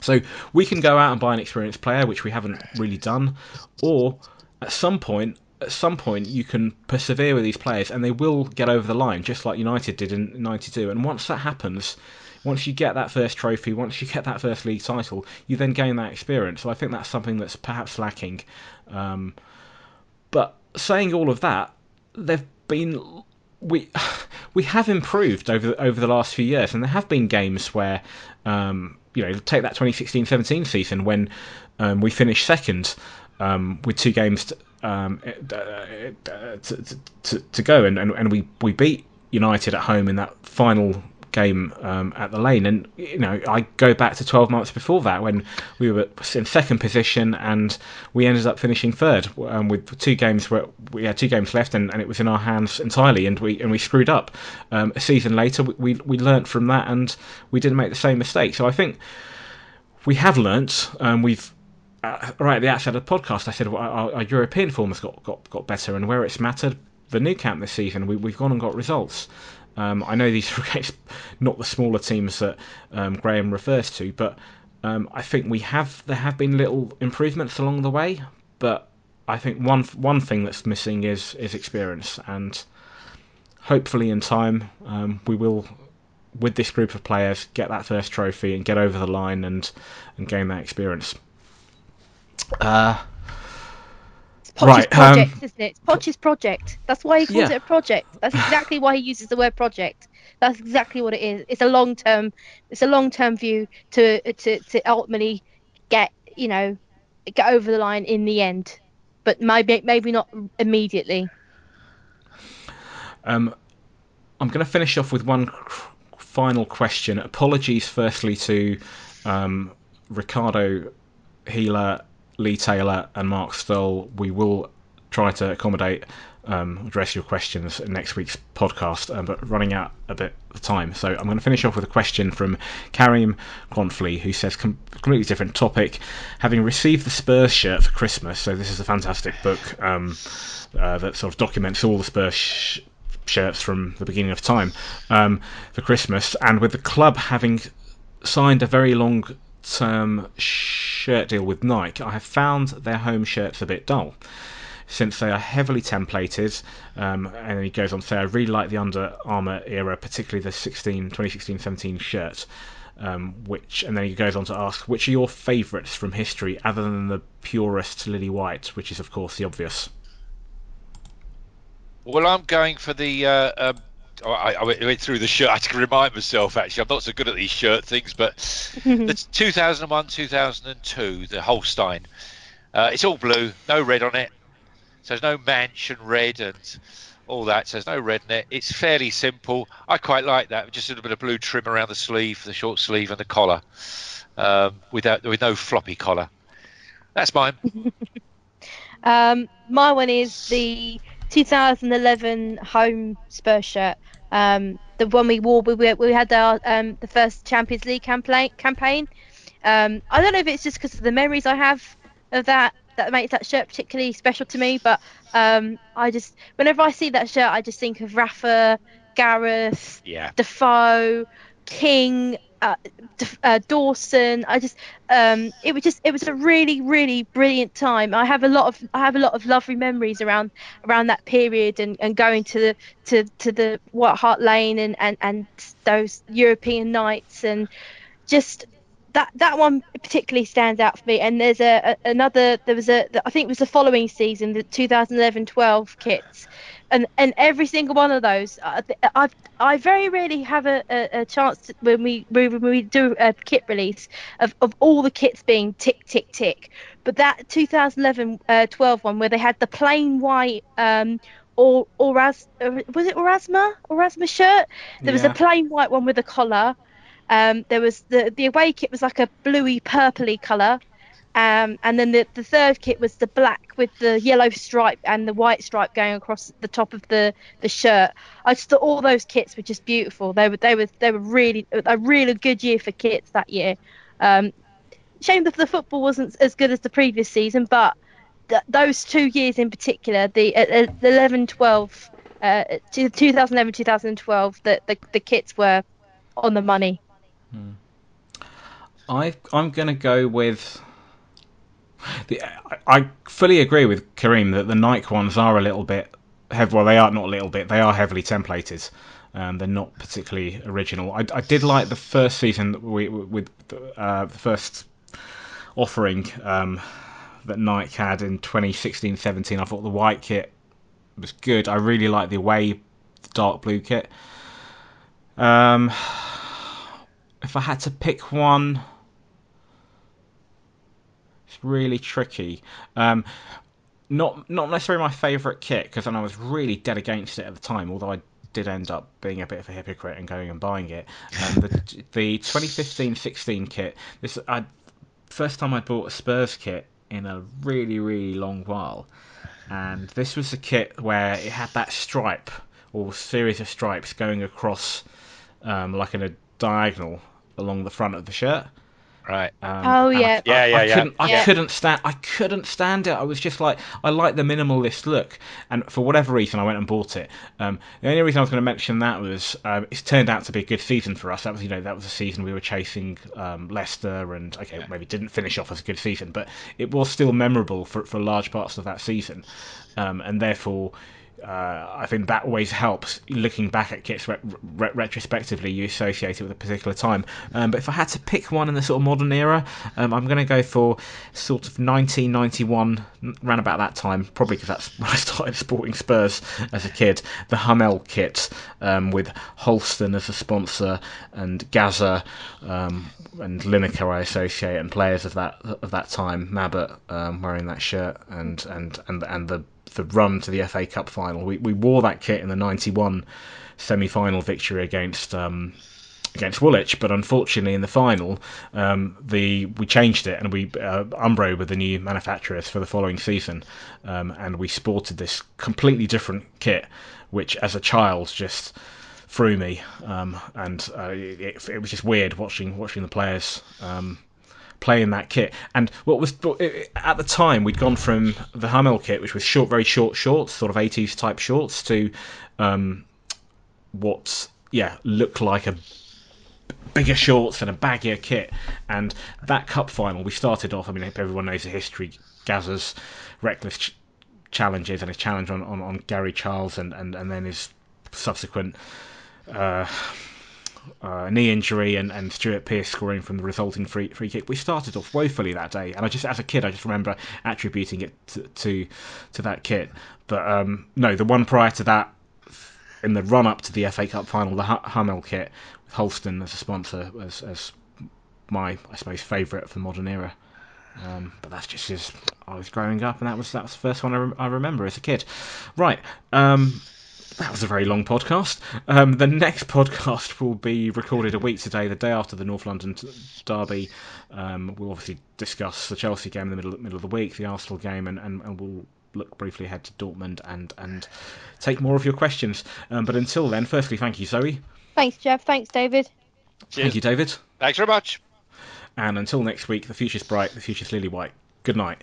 So we can go out and buy an experienced player, which we haven't really done, or at some point, at some point, you can persevere with these players, and they will get over the line, just like United did in '92. And once that happens, once you get that first trophy, once you get that first league title, you then gain that experience. So I think that's something that's perhaps lacking. Um, but saying all of that, they've been we we have improved over over the last few years, and there have been games where um, you know take that 2016-17 season when um, we finished second um, with two games to, um, to, to, to, go, and, and, and we, we beat United at home in that final game um, at the lane. And you know, I go back to 12 months before that when we were in second position and we ended up finishing third um, with two games where we had two games left and, and it was in our hands entirely, and we and we screwed up. Um, a season later, we, we we learnt from that and we didn't make the same mistake. So I think we have learnt. Um, we've uh, right at the outset of the podcast, I said well, our, our, European form has got, got, got better, and where it's mattered, the Nou Camp this season, we, have gone and got results. Um, I know these are not the smaller teams that um, Graham refers to, but um, I think we have there have been little improvements along the way. But I think one one thing that's missing is is experience, and hopefully in time um, we will, with this group of players, get that first trophy and get over the line and and gain that experience. Uh, Poch's right, project, um, isn't it? It's Poch's project. That's why he calls yeah. it a project. That's exactly why he uses the word project. That's exactly what it is. It's a long term. It's a long term view to to to ultimately get you know get over the line in the end, but maybe maybe not immediately. Um, I'm going to finish off with one final question. Apologies, firstly, to um, Ricardo Healer, Lee Taylor, and Mark Stoll. We will try to accommodate um, address your questions in next week's podcast, um, but running out a bit of time. So I'm going to finish off with a question from Karim Confley, who says com- completely different topic. Having received the Spurs shirt for Christmas, so this is a fantastic book um, uh, that sort of documents all the Spurs. Sh- shirts from the beginning of time um, for Christmas, and with the club having signed a very long term shirt deal with Nike, I have found their home shirts a bit dull since they are heavily templated. Um, and he goes on to say, I really like the Under Armour era, particularly the 16, 2016-17 shirt. Um, which and then he goes on to ask, which are your favourites from history, other than the purest Lily White, which is of course the obvious. Well, I'm going for the. Uh, um, I, I, went through the shirt. I had to remind myself. Actually, I'm not so good at these shirt things, but the 2001, 2002, the Holsten. Uh, it's all blue, no red on it. So there's no mansion red and all that. So there's no red in it. It's fairly simple. I quite like that. Just a little bit of blue trim around the sleeve, the short sleeve, and the collar, um, without with no floppy collar. That's mine. um, my one is the 2011 home Spurs shirt. Um, the one we wore, we, we had our um, the first Champions League campaign. campaign. Um, I don't know if it's just because of the memories I have of that that makes that shirt particularly special to me. But um, I just, whenever I see that shirt, I just think of Rafa, Gareth, yeah. Defoe, King, uh, uh, Dawson. I just, um, it was just, it was a really, really brilliant time. I have a lot of, I have a lot of lovely memories around, around that period, and, and going to the, to, to the White Hart Lane and, and, and those European nights, and just that that one particularly stands out for me. And there's a, a another. There was a. I think it was the following season, the 2011-12 kits, and and every single one of those, I I, I very rarely have a, a, a chance to, when we when we do a kit release of, of all the kits being tick tick tick. But that 2011-12 uh, one where they had the plain white. Um, or Oras was it Aurasma Aurasma shirt? There yeah. was a plain white one with a collar, um, there was the the away kit was like a bluey purpley colour, um, and then the the third kit was the black with the yellow stripe and the white stripe going across the top of the the shirt. I just thought all those kits were just beautiful. They were they were they were really a really good year for kits that year. Um, shame that the football wasn't as good as the previous season, but th- those two years in particular, the, uh, the 11 12, uh, 2011 2012, the, the, the kits were on the money. Hmm. I I'm gonna go with. The, I, fully agree with Kareem that the Nike ones are a little bit heavy. Well, they are not a little bit. They are heavily templated. Um, they're not particularly original. I, I did like the first season we, with uh, the first offering um, that Nike had in 2016-17. I thought the white kit was good. I really like the away the dark blue kit. Um, if I had to pick one, really tricky. Um, not not necessarily my favourite kit because I was really dead against it at the time. Although I did end up being a bit of a hypocrite and going and buying it. Um, the the 2015-16 kit. This I first time I bought a Spurs kit in a really really long while, and this was the kit where it had that stripe or series of stripes going across um, like in a diagonal along the front of the shirt. Right. Um, oh yeah. I, yeah, yeah, I, yeah. Couldn't, I yeah. couldn't stand. I couldn't stand it. I was just like, I like the minimalist look, and for whatever reason, I went and bought it. Um, the only reason I was going to mention that was um, it's turned out to be a good season for us. That was, you know, that was a season we were chasing um, Leicester, and okay, yeah. maybe didn't finish off as a good season, but it was still memorable for for large parts of that season, um, and therefore uh, I think that always helps looking back at kits re- re- retrospectively. You associate it with a particular time. Um, but if I had to pick one in the sort of modern era, um, I'm going to go for sort of 1991, around about that time, probably because that's when I started sporting Spurs as a kid. The Hummel kit um, with Holsten as a sponsor and Gazza um, and Lineker I associate and players of that of that time. Mabbutt um, wearing that shirt and and and and the the run to the FA Cup final. We we wore that kit in the '91 semi-final victory against. Um, against Woolwich, but unfortunately in the final, um, the we changed it and we uh, Umbro were the new manufacturers for the following season, um, and we sported this completely different kit, which as a child just threw me, um, and uh, it, it, was just weird watching watching the players. Playing that kit. And what was at the time we'd gone from the Hummel kit, which was short, very short shorts, sort of 80s type shorts, to um, what yeah looked like a bigger shorts and a baggier kit. And that cup final, we started off. I mean, everyone knows the history. Gazza's reckless ch- challenges and his challenge on, on, on Gary Charles, and, and, and then his subsequent. Uh, uh, knee injury and, and Stuart Pearce scoring from the resulting free free kick. We started off woefully that day, and I just as a kid I just remember attributing it to to, to that kit. But um, no, the one prior to that, in the run up to the FA Cup final, the Hummel kit with Holsten as a sponsor as, as my I suppose favourite for the modern era. Um, but that's just as I was growing up, and that was that was the first one I, re- I remember as a kid. Right. Um, that was a very long podcast. Um, the next podcast will be recorded a week today, the day after the North London derby. Um, we'll obviously discuss the Chelsea game in the middle middle of the week, the Arsenal game, and, and, and we'll look briefly ahead to Dortmund and and take more of your questions. Um, but until then, firstly, thank you, Zoe. Thanks, Jeff. Thanks, David. Cheers. Thank you, David. Thanks very much. And until next week, the future's bright, the future's lily white. Good night.